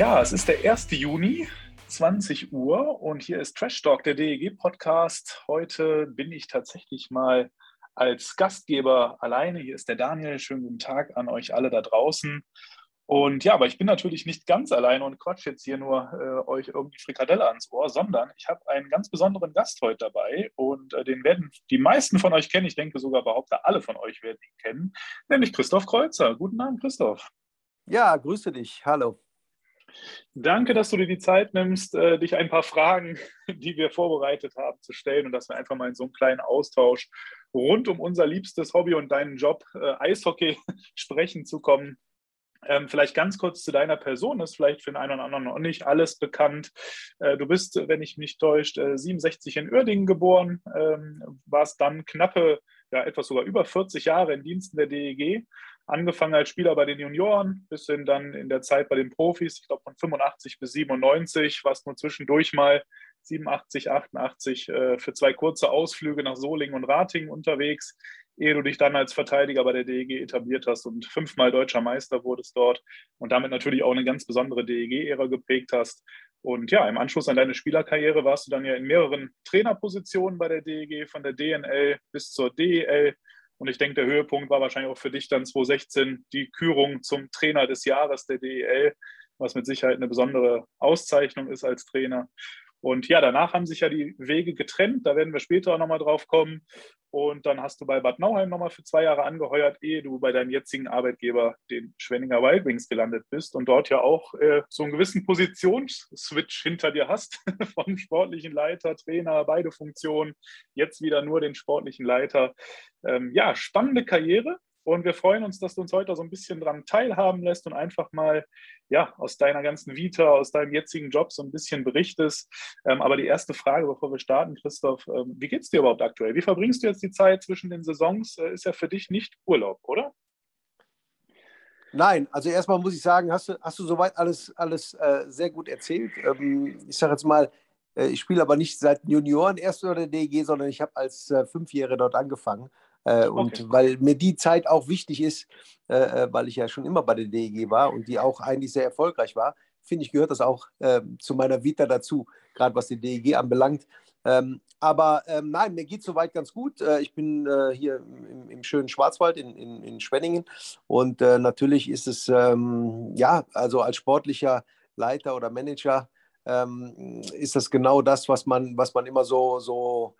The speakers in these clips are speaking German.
Ja, es ist der 1. Juni, 20 Uhr und hier ist Trash Talk, der DEG-Podcast. Heute bin ich tatsächlich mal als Gastgeber alleine. Hier ist der Daniel. Schönen guten Tag an euch alle da draußen. Und ja, aber ich bin natürlich nicht ganz alleine und quatsch jetzt hier nur äh, euch irgendwie Frikadelle ans Ohr, sondern ich habe einen ganz besonderen Gast heute dabei und äh, den werden die meisten von euch kennen. Ich denke sogar behaupte, alle von euch werden ihn kennen, nämlich Christoph Kreuzer. Guten Abend, Christoph. Ja, grüße dich. Hallo. Danke, dass du dir die Zeit nimmst, äh, dich ein paar Fragen, die wir vorbereitet haben, zu stellen und dass wir einfach mal in so einen kleinen Austausch rund um unser liebstes Hobby und deinen Job äh, Eishockey sprechen zu kommen. Ähm, vielleicht ganz kurz zu deiner Person, das ist vielleicht für den einen oder anderen noch nicht alles bekannt. Äh, du bist, wenn ich mich täuscht, 67 in Uerdingen geboren, ähm, warst dann knappe, ja etwas sogar über 40 Jahre in Diensten der DEG, angefangen als Spieler bei den Junioren, bis hin dann in der Zeit bei den Profis, ich glaube von 85 bis 97, warst nur zwischendurch mal 87, 88 äh, für zwei kurze Ausflüge nach Solingen und Ratingen unterwegs, ehe du dich dann als Verteidiger bei der DEG etabliert hast und fünfmal deutscher Meister wurdest dort und damit natürlich auch eine ganz besondere DEG-Ära geprägt hast. Und ja, im Anschluss an deine Spielerkarriere warst du dann ja in mehreren Trainerpositionen bei der DEG, von der DNL bis zur DEL und ich denke, der Höhepunkt war wahrscheinlich auch für dich dann 2016 die Kürung zum Trainer des Jahres der DEL, was mit Sicherheit eine besondere Auszeichnung ist als Trainer. Und ja, danach haben sich ja die Wege getrennt, da werden wir später auch nochmal drauf kommen. Und dann hast du bei Bad Nauheim nochmal für zwei Jahre angeheuert, ehe du bei deinem jetzigen Arbeitgeber, den Schwenninger Wild Wings, gelandet bist und dort ja auch äh, so einen gewissen Positionsswitch hinter dir hast, vom sportlichen Leiter, Trainer, beide Funktionen, jetzt wieder nur den sportlichen Leiter. Ähm, ja, spannende Karriere. Und wir freuen uns, dass du uns heute so ein bisschen daran teilhaben lässt und einfach mal ja, aus deiner ganzen Vita, aus deinem jetzigen Job so ein bisschen berichtest. Ähm, aber die erste Frage, bevor wir starten, Christoph, ähm, wie geht es dir überhaupt aktuell? Wie verbringst du jetzt die Zeit zwischen den Saisons? Äh, ist ja für dich nicht Urlaub, oder? Nein, also erstmal muss ich sagen, hast du, hast du soweit alles, alles äh, sehr gut erzählt. Ähm, ich sage jetzt mal, äh, ich spiele aber nicht seit Junioren erst oder der DG, sondern ich habe als äh, Fünfjähriger dort angefangen. Äh, und okay. weil mir die Zeit auch wichtig ist, äh, äh weil ich ja schon immer bei der DEG war und die auch eigentlich sehr erfolgreich war, finde ich, gehört das auch äh, zu meiner Vita dazu, gerade was die DEG anbelangt. Ähm, aber ähm, nein, mir geht es soweit ganz gut. Äh, ich bin äh, hier im, im, schönen Schwarzwald in, in, in Schwenningen und natürlich ist es, ähm, ja, also als sportlicher Leiter oder Manager ähm, ist das genau das, was man, was man immer so, so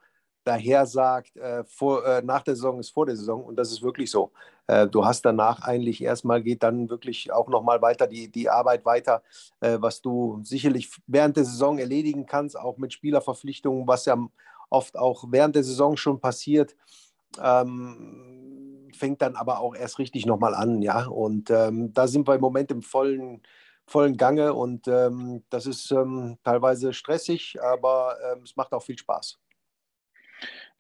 daher sagt, äh, vor, äh, nach der Saison ist vor der Saison und das ist wirklich so. Äh, du hast danach eigentlich erstmal geht dann wirklich auch nochmal weiter die, die Arbeit weiter, äh, was du sicherlich während der Saison erledigen kannst, auch mit Spielerverpflichtungen, was ja oft auch während der Saison schon passiert. Ähm, fängt dann aber auch erst richtig nochmal an, ja. Und ähm, da sind wir im Moment im vollen, vollen Gange und ähm, das ist ähm, teilweise stressig, aber ähm, es macht auch viel Spaß.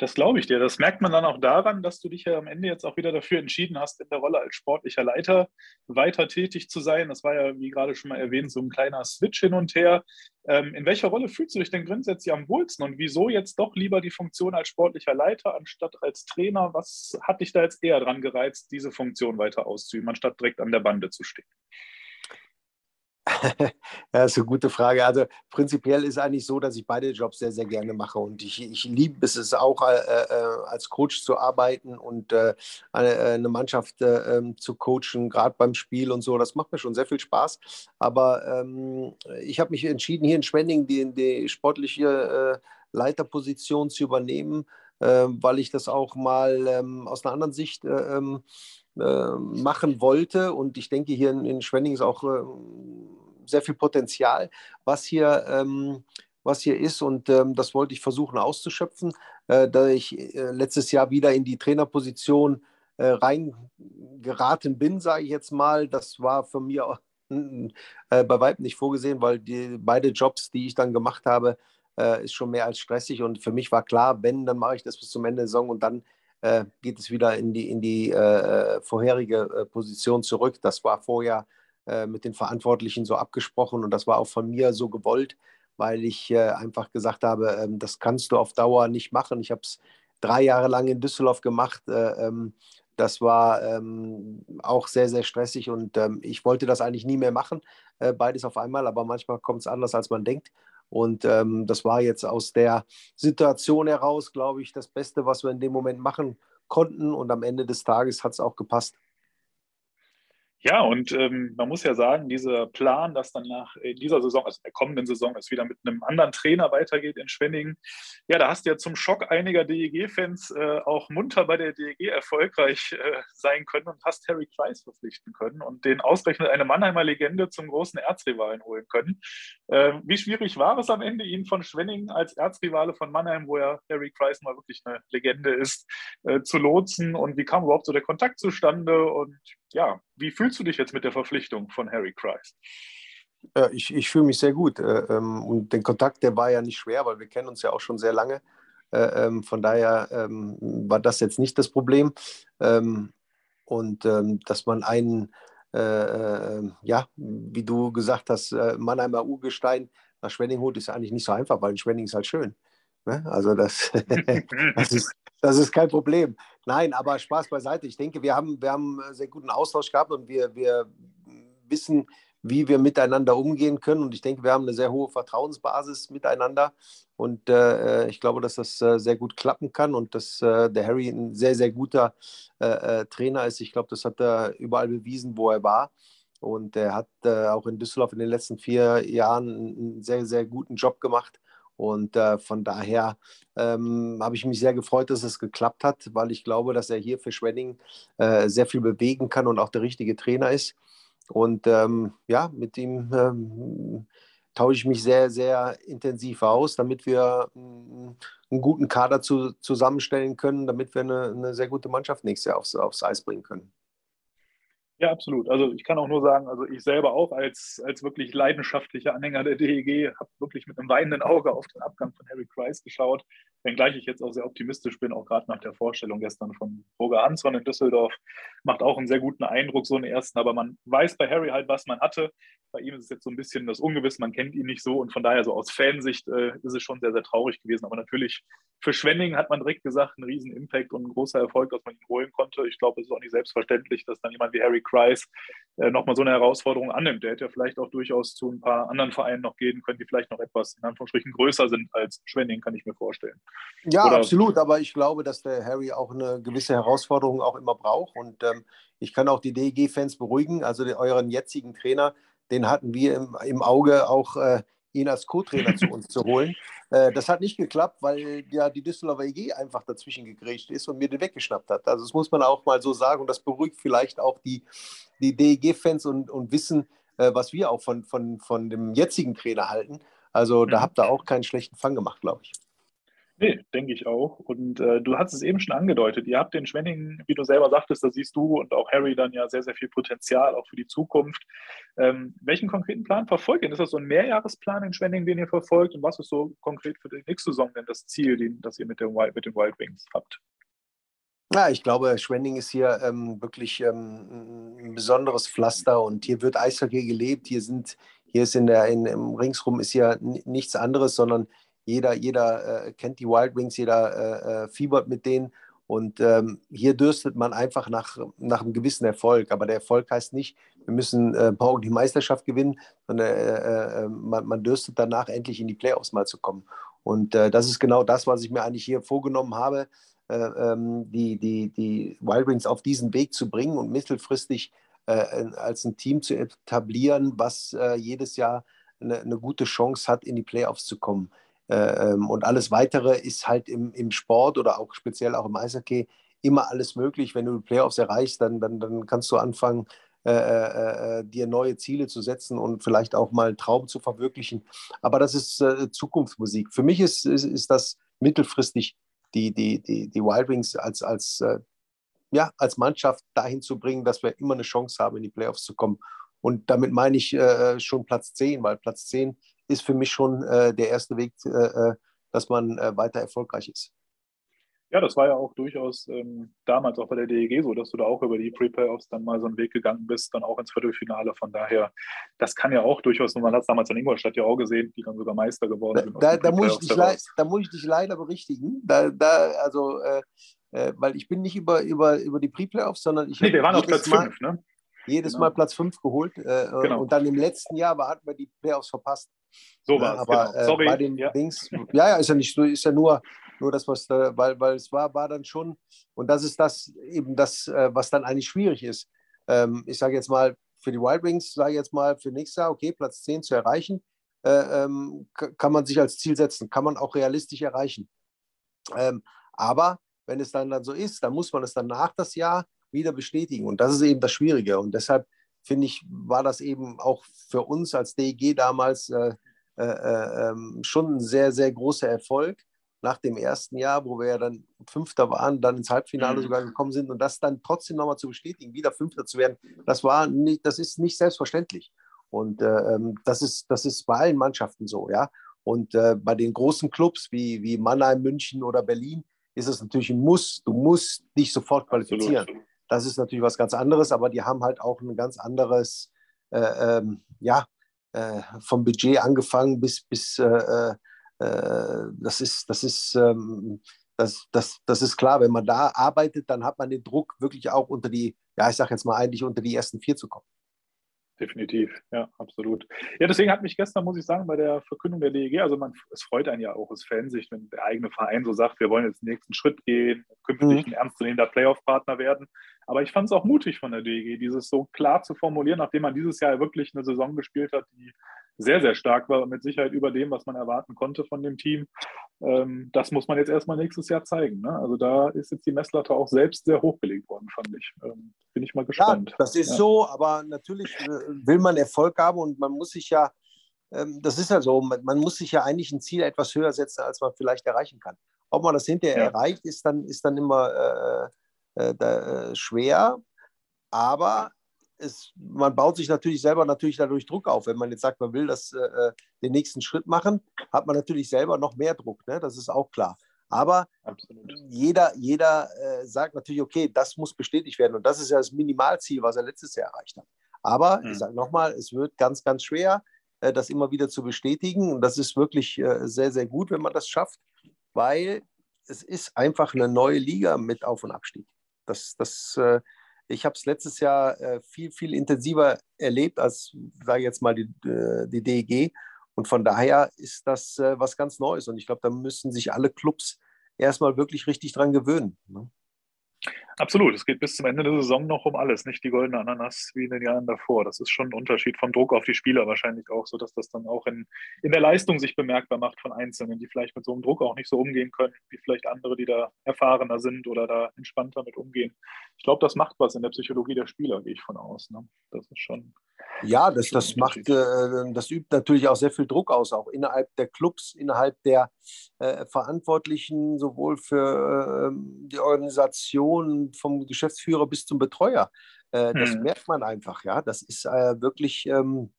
Das glaube ich dir. Das merkt man dann auch daran, dass du dich ja am Ende jetzt auch wieder dafür entschieden hast, in der Rolle als sportlicher Leiter weiter tätig zu sein. Das war ja, wie gerade schon mal erwähnt, so ein kleiner Switch hin und her. Ähm, in welcher Rolle fühlst du dich denn grundsätzlich am wohlsten und wieso jetzt doch lieber die Funktion als sportlicher Leiter anstatt als Trainer? Was hat dich da jetzt eher dran gereizt, diese Funktion weiter auszuüben, anstatt direkt an der Bande zu stehen? das ist eine gute Frage. Also prinzipiell ist eigentlich so, dass ich beide Jobs sehr, sehr gerne mache und ich, ich liebe es auch äh, äh, als Coach zu arbeiten und äh, eine, äh, Mannschaft äh, ähm, zu coachen, gerade beim Spiel und so. Das macht mir schon sehr viel Spaß. Aber ähm, ich habe mich entschieden, hier in Schwenning die, die sportliche äh, Leiterposition zu übernehmen, weil ich das auch mal ähm, aus einer anderen Sicht ähm, machen wollte. Und ich denke, hier in, in Schwenning ist auch sehr viel Potenzial, was hier, ähm, was hier ist. Und ähm, das wollte ich versuchen auszuschöpfen, äh, da ich äh, letztes Jahr wieder in die Trainerposition äh, reingeraten bin, sage ich jetzt mal. Das war für mich äh, bei weitem nicht vorgesehen, weil die beide Jobs, die ich dann gemacht habe, äh, ist schon mehr als stressig. Und für mich war klar, wenn, dann mache ich das bis zum Ende der Saison und dann äh, geht es wieder in die, in die äh, vorherige äh, Position zurück. Das war vorher äh, mit den Verantwortlichen so abgesprochen und das war auch von mir so gewollt, weil ich äh, einfach gesagt habe, ähm, das kannst du auf Dauer nicht machen. Ich habe es drei Jahre lang in Düsseldorf gemacht. Ähm, das war ähm, auch sehr, sehr stressig und ich wollte das eigentlich nie mehr machen, äh, beides auf einmal, aber manchmal kommt es anders, als man denkt. Und ähm, das war jetzt aus der Situation heraus, glaube ich, das Beste, was wir in dem Moment machen konnten. Und am Ende des Tages hat es auch gepasst. Ja, und ähm, man muss ja sagen, dieser Plan, dass dann nach in dieser Saison, also der kommenden Saison, es wieder mit einem anderen Trainer weitergeht in Schwenningen, ja, da hast du ja zum Schock einiger DEG-Fans äh, auch munter bei der DEG erfolgreich äh, sein können und hast Harry Kreis verpflichten können und den ausgerechnet eine Mannheimer Legende zum großen Erzrivalen holen können. Äh, wie schwierig war es am Ende, ihn von Schwenningen als Erzrivale von Mannheim, wo ja Harry Kreis mal wirklich eine Legende ist, äh, zu lotsen und wie kam überhaupt so der Kontakt zustande und ja, wie fühlst du dich jetzt mit der Verpflichtung von Harry Christ? Ja, ich, ich fühle mich sehr gut. Äh, ähm, und den Kontakt, der war ja nicht schwer, weil wir kennen uns ja auch schon sehr lange. Äh, ähm, von daher ähm, war das jetzt nicht das Problem. Und dass man einen, äh, ja, wie du gesagt hast, Mannheimer Urgestein nach Schwenning holt, ist eigentlich nicht so einfach, weil Schwenning ist halt schön. Ne? Also das, das, ist, das ist kein Problem. Nein, aber Spaß beiseite. Ich denke, wir haben, wir haben einen sehr guten Austausch gehabt und wir, wir wissen, wie wir miteinander umgehen können. Und ich denke, wir haben eine sehr hohe Vertrauensbasis miteinander. Und äh, ich glaube, dass das äh, sehr gut klappen kann und dass äh, der Harry ein sehr, sehr guter äh, äh, Trainer ist. Ich glaube, das hat er überall bewiesen, wo er war. Und er hat äh, auch in Düsseldorf in den letzten vier Jahren einen sehr, sehr guten Job gemacht. Und äh, von daher ähm, habe ich mich sehr gefreut, dass es geklappt hat, weil ich glaube, dass er hier für Schwenning äh, sehr viel bewegen kann und auch der richtige Trainer ist. Und ähm, ja, mit ihm ähm, tausche ich mich sehr, sehr intensiv aus, damit wir einen guten Kader zu, zusammenstellen können, damit wir eine, eine, sehr gute Mannschaft nächstes Jahr aufs, aufs Eis bringen können. Ja, absolut. Also ich kann auch nur sagen, also ich selber auch als, als wirklich leidenschaftlicher Anhänger der DEG habe wirklich mit einem weinenden Auge auf den Abgang von Harry Kreis geschaut, wenngleich ich jetzt auch sehr optimistisch bin, auch gerade nach der Vorstellung gestern von Roger Hansson in Düsseldorf. Macht auch einen sehr guten Eindruck, so einen ersten, aber man weiß bei Harry halt, was man hatte. Bei ihm ist es jetzt so ein bisschen das Ungewiss, man kennt ihn nicht so und von daher so aus Fansicht äh, ist es schon sehr, sehr traurig gewesen. Aber natürlich für Schwenning hat man direkt gesagt, ein riesen Impact und ein großer Erfolg, dass man ihn holen konnte. Ich glaube, es ist auch nicht selbstverständlich, dass dann jemand wie Harry Kreis äh, nochmal so eine Herausforderung annimmt. Der hätte ja vielleicht auch durchaus zu ein paar anderen Vereinen noch gehen können, die vielleicht noch etwas in Anführungsstrichen größer sind als Schwenning, kann ich mir vorstellen. Ja, Oder absolut. Aber ich glaube, dass der Harry auch eine gewisse Herausforderung auch immer braucht. Und ähm, ich kann auch die DEG-Fans beruhigen. Also den, euren jetzigen Trainer, den hatten wir im, im Auge auch. Äh, ihn als Co-Trainer zu uns zu holen. Äh, das hat nicht geklappt, weil ja die Düsseldorfer EG einfach dazwischen gegrätscht ist und mir den weggeschnappt hat. Also das muss man auch mal so sagen und das beruhigt vielleicht auch die, die DEG-Fans und, und wissen, äh, was wir auch von, von, von dem jetzigen Trainer halten. Also da mhm. habt ihr auch keinen schlechten Fang gemacht, glaube ich. Nee, denke ich auch. Und äh, du hast es eben schon angedeutet. Ihr habt den Schwenningen, wie du selber sagtest, da siehst du und auch Harry dann ja sehr, sehr viel Potenzial, auch für die Zukunft. Ähm, welchen konkreten Plan verfolgt ihr? Ist das so ein Mehrjahresplan in Schwenningen, den ihr verfolgt? Und was ist so konkret für die nächste Saison denn das Ziel, den, das ihr mit, dem, mit den Wild Wings habt? Ja, ich glaube, Schwenning ist hier ähm, wirklich ähm, ein besonderes Pflaster und hier wird Eishockey gelebt. Hier sind, hier ist in der, in, im Ringsrum ist ja nichts anderes, sondern jeder, jeder äh, kennt die Wild Wings, jeder äh, äh, fiebert mit denen. Und ähm, hier dürstet man einfach nach, nach einem gewissen Erfolg. Aber der Erfolg heißt nicht, wir müssen äh, morgen die Meisterschaft gewinnen, sondern äh, äh, man, man, dürstet danach, endlich in die Playoffs mal zu kommen. Und das ist genau das, was ich mir eigentlich hier vorgenommen habe, ähm, die, die, die Wild Wings auf diesen Weg zu bringen und mittelfristig als ein Team zu etablieren, was jedes Jahr eine, eine gute Chance hat, in die Playoffs zu kommen. Äh, ähm, und alles Weitere ist halt im, im Sport oder auch speziell auch im Eishockey immer alles möglich. Wenn du die Playoffs erreichst, dann, dann, dann kannst du anfangen, äh, äh, äh, dir neue Ziele zu setzen und vielleicht auch mal einen Traum zu verwirklichen. Aber das ist äh, Zukunftsmusik. Für mich ist, ist, ist das mittelfristig die, die, die, die Wild Wings als, als, äh, ja, als Mannschaft dahin zu bringen, dass wir immer eine Chance haben, in die Playoffs zu kommen. Und damit meine ich äh, schon Platz 10, weil Platz 10 ist für mich schon der erste Weg, dass man weiter erfolgreich ist. Ja, das war ja auch durchaus ähm, damals auch bei der DEG so, dass du da auch über die Pre-Playoffs dann mal so einen Weg gegangen bist, dann auch ins Viertelfinale. Von daher, das kann ja auch durchaus, man hat es damals in Ingolstadt ja auch gesehen, die dann sogar Meister geworden sind. Da, da, muss, ich dich da muss ich dich leider berichtigen. Da, da, also, äh, äh, weil ich bin nicht über, über, über die Pre-Playoffs, sondern ich Nee, wir waren auf Platz 5, ne? Jedes genau. Mal Platz 5 geholt. Äh, genau. Und dann im letzten Jahr aber hatten wir die Playoffs verpasst. So war es. Aber genau. Sorry. bei den ja. Dings, ja, ja, ist ja nicht so, ist ja nur, nur das, was da, weil, weil es war, war dann schon, und das ist das eben das, äh, was dann eigentlich schwierig ist. Ähm, ich sage jetzt mal, für die Wild Wings, sage ich jetzt mal, für nächstes Jahr, okay, Platz 10 zu erreichen, äh, ähm, kann man sich als Ziel setzen, kann man auch realistisch erreichen. Ähm, aber wenn es dann, dann so ist, dann muss man es dann nach das Jahr wieder bestätigen. Und das ist eben das Schwierige. Und deshalb finde ich, war das eben auch für uns als DEG damals äh, äh, äh, ähm, schon ein sehr, sehr großer Erfolg, nach dem ersten Jahr, wo wir ja dann Fünfter waren, dann ins Halbfinale mhm. sogar gekommen sind und das dann trotzdem nochmal zu bestätigen, wieder Fünfter zu werden, das war nicht, das ist nicht selbstverständlich. Und äh, ähm, das, ist, das ist bei allen Mannschaften so, ja. Und äh, bei den großen Clubs wie, wie Mannheim, München oder Berlin ist es natürlich ein Muss. Du musst dich sofort qualifizieren. Absolut. Das ist natürlich was ganz anderes, aber die haben halt auch ein ganz anderes, äh, ähm, ja, äh, vom Budget angefangen bis, bis äh, äh äh, das ist, das ist, ähm, das, das, das ist klar, wenn man da arbeitet, dann hat man den Druck, wirklich auch unter die, ja, ich sage jetzt mal eigentlich unter die ersten vier zu kommen. Definitiv, ja, absolut. Ja, deswegen hat mich gestern, muss ich sagen, bei der Verkündung der DEG, also man, es freut einen ja auch aus Fansicht, wenn der eigene Verein so sagt, wir wollen jetzt den nächsten Schritt gehen, künftig mhm. ein ernstzunehmender Playoff-Partner werden. Aber ich fand es auch mutig von der DEG, dieses so klar zu formulieren, nachdem man dieses Jahr wirklich eine Saison gespielt hat, die sehr, sehr stark war und mit Sicherheit über dem, was man erwarten konnte von dem Team. Ähm, das muss man jetzt erstmal nächstes Jahr zeigen. Ne? Also da ist jetzt die Messlatte auch selbst sehr hochgelegt worden, fand ich. Ähm, bin ich mal gespannt. Ja, das ist ja. so, aber natürlich äh, will man Erfolg haben und man muss sich ja, ähm, das ist ja so, man, man, muss sich ja eigentlich ein Ziel etwas höher setzen, als man vielleicht erreichen kann. Ob man das hinterher ja. erreicht, ist dann, ist dann immer äh, äh, da, äh, schwer. Aber es, man baut sich natürlich selber natürlich dadurch Druck auf. Wenn man jetzt sagt, man will das, äh, äh, den nächsten Schritt machen, hat man natürlich selber noch mehr Druck. Ne? Das ist auch klar. Aber Absolut. jeder, jeder äh, sagt natürlich, okay, das muss bestätigt werden. Und das ist ja das Minimalziel, was er letztes Jahr erreicht hat. Aber mhm. ich sage nochmal, es wird ganz, ganz schwer, äh, das immer wieder zu bestätigen. Und das ist wirklich äh, sehr, sehr gut, wenn man das schafft, weil es ist einfach eine neue Liga mit Auf- und Abstieg. Das, das äh, ich habe es letztes Jahr äh, viel, viel intensiver erlebt als, sage ich jetzt mal, die, äh, die DEG. Und von daher ist das äh, was ganz Neues. Und ich glaube, da müssen sich alle Clubs erstmal wirklich richtig dran gewöhnen. Ne? Absolut. Es geht bis zum Ende der Saison noch um alles, nicht die goldene Ananas wie in den Jahren davor. Das ist schon ein Unterschied vom Druck auf die Spieler wahrscheinlich auch, sodass das dann auch in, in der Leistung sich bemerkbar macht von Einzelnen, die vielleicht mit so einem Druck auch nicht so umgehen können, wie vielleicht andere, die da erfahrener sind oder da entspannter mit umgehen. Ich glaube, das macht was in der Psychologie der Spieler, gehe ich von aus. Ne? Das ist schon. Ja, das, das macht, äh, das übt natürlich auch sehr viel Druck aus, auch innerhalb der Clubs, innerhalb der äh, Verantwortlichen, sowohl für äh, die Organisation vom Geschäftsführer bis zum Betreuer. Äh, das hm. merkt man einfach, ja. Das ist äh, wirklich ähm,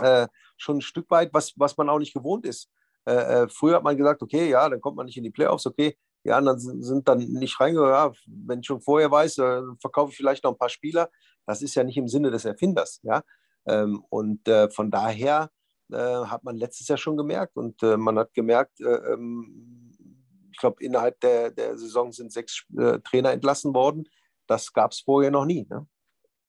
äh, schon ein Stück weit, was, was man auch nicht gewohnt ist. früher hat man gesagt, okay, ja, dann kommt man nicht in die Playoffs, okay, die anderen sind, sind dann nicht reingegangen. Ja, wenn ich schon vorher weiß, verkaufe ich vielleicht noch ein paar Spieler das ist ja nicht im Sinne des Erfinders. Ja? Ähm, und äh, von daher äh, hat man letztes Jahr schon gemerkt und äh, man hat gemerkt, ähm, ich glaube, innerhalb der, der Saison sind sechs Trainer entlassen worden. Das gab es vorher noch nie. Ne?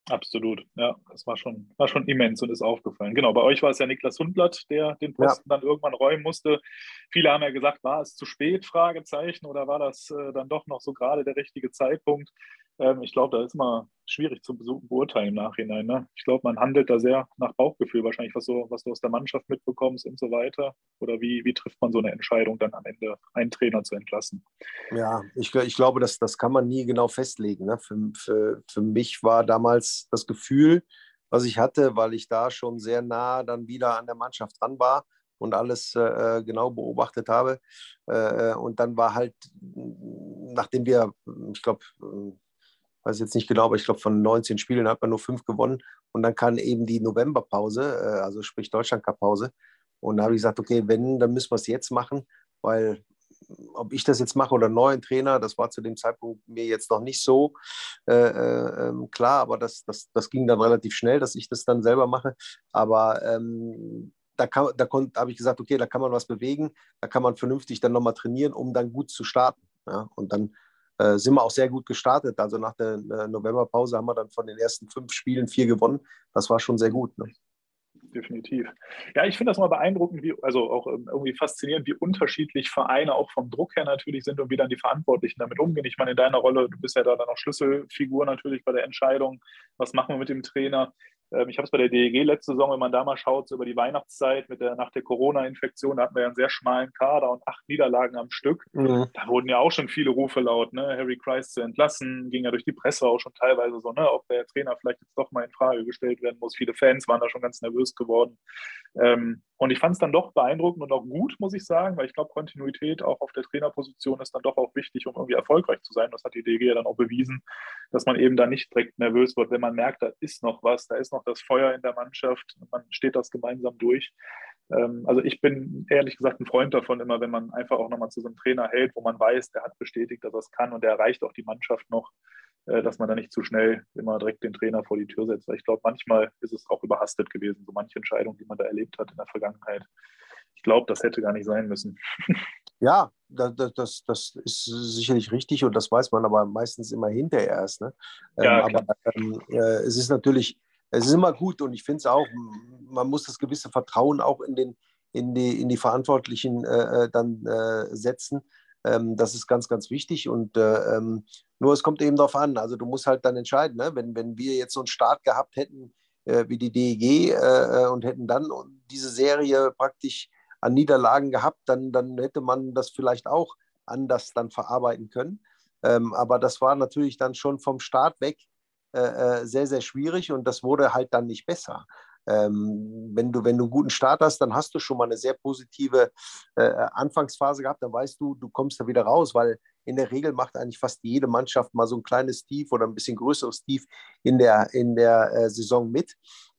Absolut, ja, das war schon, war schon immens und ist aufgefallen. Genau, bei euch war es ja Niklas Hundblatt, der den Posten ja. dann irgendwann räumen musste. Viele haben ja gesagt, war es zu spät, Fragezeichen, oder war das äh, dann doch noch so gerade der richtige Zeitpunkt? Ähm, ich glaube, da ist immer schwierig zu beurteilen im Nachhinein. Ne? Ich glaube, man handelt da sehr nach Bauchgefühl, wahrscheinlich, was, so, was du aus der Mannschaft mitbekommst und so weiter. Oder wie, wie trifft man so eine Entscheidung dann am Ende, einen Trainer zu entlassen? Ja, ich, ich glaube, das, das kann man nie genau festlegen. Ne? Für, für, für mich war damals das Gefühl, was ich hatte, weil ich da schon sehr nah dann wieder an der Mannschaft dran war und alles äh, genau beobachtet habe. Äh, und dann war halt, nachdem wir, ich glaube, weiß jetzt nicht genau, aber ich glaube, von 19 Spielen hat man nur fünf gewonnen. Und dann kam eben die Novemberpause, äh, also sprich Deutschland-Cup-Pause. Und da habe ich gesagt, okay, wenn, dann müssen wir es jetzt machen, weil ob ich das jetzt mache oder einen neuen Trainer, das war zu dem Zeitpunkt mir jetzt noch nicht so äh, äh, ähm, klar, aber das, das, das ging dann relativ schnell, dass ich das dann selber mache. Aber ähm, da, da habe ich gesagt, okay, da kann man was bewegen, da kann man vernünftig dann nochmal trainieren, um dann gut zu starten. Ja? Und dann äh, sind wir auch sehr gut gestartet. Also nach der äh, Novemberpause haben wir dann von den ersten fünf Spielen vier gewonnen. Das war schon sehr gut. Ne? definitiv. Ja, ich finde das mal beeindruckend, wie, also auch ähm, irgendwie faszinierend, wie unterschiedlich Vereine auch vom Druck her natürlich sind und wie dann die Verantwortlichen damit umgehen. Ich meine, in deiner Rolle, du bist ja da dann auch Schlüsselfigur natürlich bei der Entscheidung, was machen wir mit dem Trainer. Ähm, ich habe es bei der DEG letzte Saison, wenn man da mal schaut, so über die Weihnachtszeit mit der, nach der Corona-Infektion, da hatten wir ja einen sehr schmalen Kader und acht Niederlagen am Stück. Mhm. Da wurden ja auch schon viele Rufe laut, ne? Harry Christ zu entlassen, ging ja durch die Presse auch schon teilweise so, ne? ob der Trainer vielleicht jetzt doch mal in Frage gestellt werden muss. Viele Fans waren da schon ganz nervös geworden. Ähm, und ich fand es dann doch beeindruckend und auch gut, muss ich sagen, weil ich glaube, Kontinuität auch auf der Trainerposition ist dann doch auch wichtig, um irgendwie erfolgreich zu sein. Das hat die DG ja dann auch bewiesen, dass man eben da nicht direkt nervös wird, wenn man merkt, da ist noch was, da ist noch das Feuer in der Mannschaft, man steht das gemeinsam durch. Ähm, also ich bin ehrlich gesagt ein Freund davon, immer wenn man einfach auch nochmal zu so einem Trainer hält, wo man weiß, der hat bestätigt, dass er es kann und der erreicht auch die Mannschaft noch, äh, dass man da nicht zu schnell immer direkt den Trainer vor die Tür setzt. Weil ich glaube, manchmal ist es auch überhastet gewesen, so manche Entscheidungen, die man da erlebt hat in der Vergangenheit. Ich glaube, das hätte gar nicht sein müssen. Ja, das, das, das ist sicherlich richtig und das weiß man aber meistens immer hinterher erst. Ne? Ja, ähm, aber ähm, äh, es ist natürlich, es ist immer gut und ich finde es auch, man muss das gewisse Vertrauen auch in, den, in, die, in die Verantwortlichen äh, äh dann äh, setzen, ähm, das ist ganz, ganz wichtig. Und äh, ähm, nur es kommt eben darauf an. Also du musst halt dann entscheiden, ne? wenn, wenn wir jetzt so einen Start gehabt hätten äh, wie die DEG äh, und hätten dann diese Serie praktisch an Niederlagen gehabt, dann, dann hätte man das vielleicht auch anders dann verarbeiten können. Ähm, aber das war natürlich dann schon vom Start weg sehr, sehr schwierig und das wurde halt dann nicht besser. Ähm, wenn, du, wenn du einen guten Start hast, dann hast du schon mal eine sehr positive äh, Anfangsphase gehabt, dann weißt du, du kommst da wieder raus, weil in der Regel macht eigentlich fast jede Mannschaft mal so ein kleines Tief oder ein bisschen größeres Tief in der, in der äh, Saison mit.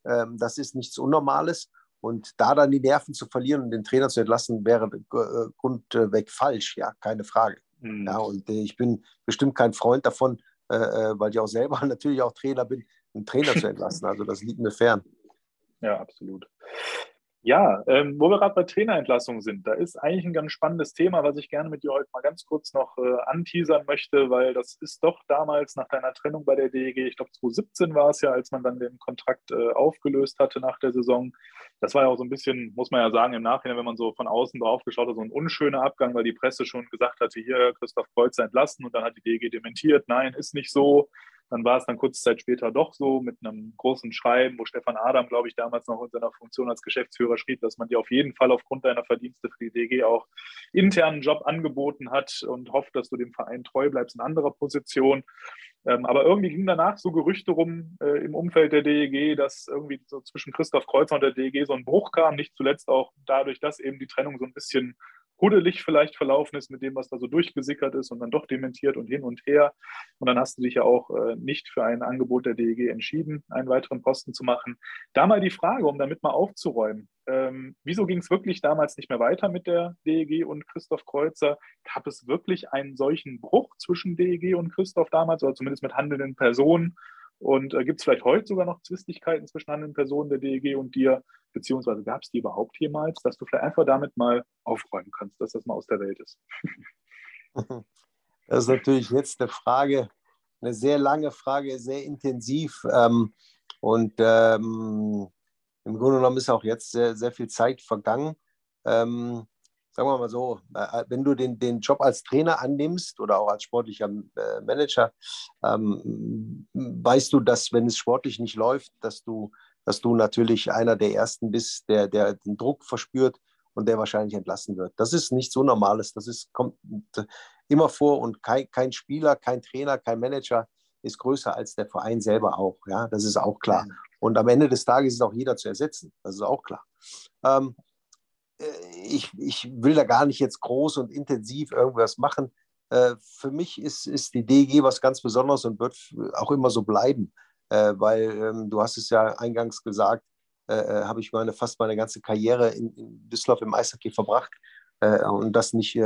Ähm, das ist nichts Unnormales. Und da dann die Nerven zu verlieren und den Trainer zu entlassen, wäre äh, grundweg falsch, ja, keine Frage. Mhm. Ja, und äh, ich bin bestimmt kein Freund davon, äh, äh weil ich auch selber natürlich auch Trainer bin, einen Trainer zu entlassen. Also das liegt mir fern. Ja, absolut. Ja, ähm, wo wir gerade bei Trainerentlassungen sind, da ist eigentlich ein ganz spannendes Thema, was ich gerne mit dir heute mal ganz kurz noch äh, anteasern möchte, weil das ist doch damals nach deiner Trennung bei der DEG, ich glaube 2017 war es ja, als man dann den Kontrakt äh, aufgelöst hatte nach der Saison. Das war ja auch so ein bisschen, muss man ja sagen, im Nachhinein, wenn man so von außen drauf geschaut hat, so ein unschöner Abgang, weil die Presse schon gesagt hatte, hier Christoph Kreuzer entlassen und dann hat die DEG dementiert, nein, ist nicht so. Dann war es dann kurze Zeit später doch so mit einem großen Schreiben, wo Stefan Adam, glaube ich, damals noch in seiner Funktion als Geschäftsführer schrieb, dass man dir auf jeden Fall aufgrund deiner Verdienste für die DG auch internen Job angeboten hat und hofft, dass du dem Verein treu bleibst in anderer Position. Ähm, aber irgendwie ging danach so Gerüchte rum äh, im Umfeld der DEG, dass irgendwie so zwischen Christoph Kreuzer und der DEG so ein Bruch kam, nicht zuletzt auch dadurch, dass eben die Trennung so ein bisschen huddelig vielleicht verlaufen ist mit dem, was da so durchgesickert ist und dann doch dementiert und hin und her. Und dann hast du dich ja auch äh, nicht für ein Angebot der DEG entschieden, einen weiteren Posten zu machen. Da mal die Frage, um damit mal aufzuräumen. Ähm, wieso ging es wirklich damals nicht mehr weiter mit der DEG und Christoph Kreuzer? Gab es wirklich einen solchen Bruch zwischen DEG und Christoph damals oder zumindest mit handelnden Personen? Und äh, gibt es vielleicht heute sogar noch Zwistigkeiten zwischen handelnden Personen der DEG und dir? Beziehungsweise gab es die überhaupt jemals, dass du vielleicht einfach damit mal aufräumen kannst, dass das mal aus der Welt ist? Das ist natürlich jetzt eine Frage, eine sehr lange Frage, sehr intensiv. Ähm, und ähm, im Grunde genommen ist auch jetzt sehr, sehr viel Zeit vergangen. Ähm, sagen wir mal so, äh, wenn du den, den Job als Trainer annimmst oder auch als sportlicher äh, Manager, ähm, weißt du, dass wenn es sportlich nicht läuft, dass du, dass du natürlich einer der Ersten bist, der, der den Druck verspürt und der wahrscheinlich entlassen wird. Das ist nichts Unnormales, das ist, kommt immer vor und kein, kein Spieler, kein Trainer, kein Manager ist größer als der Verein selber auch. Ja, das ist auch klar. Und am Ende des Tages ist auch jeder zu ersetzen. Das ist auch klar. Ähm, äh, ich, ich will da gar nicht jetzt groß und intensiv irgendwas machen. Äh, für mich ist, ist die DG was ganz Besonderes und wird auch immer so bleiben, äh, weil ähm, du hast es ja eingangs gesagt, habe ich meine, fast meine ganze Karriere in, in Düsseldorf im Eishockey verbracht und das nicht,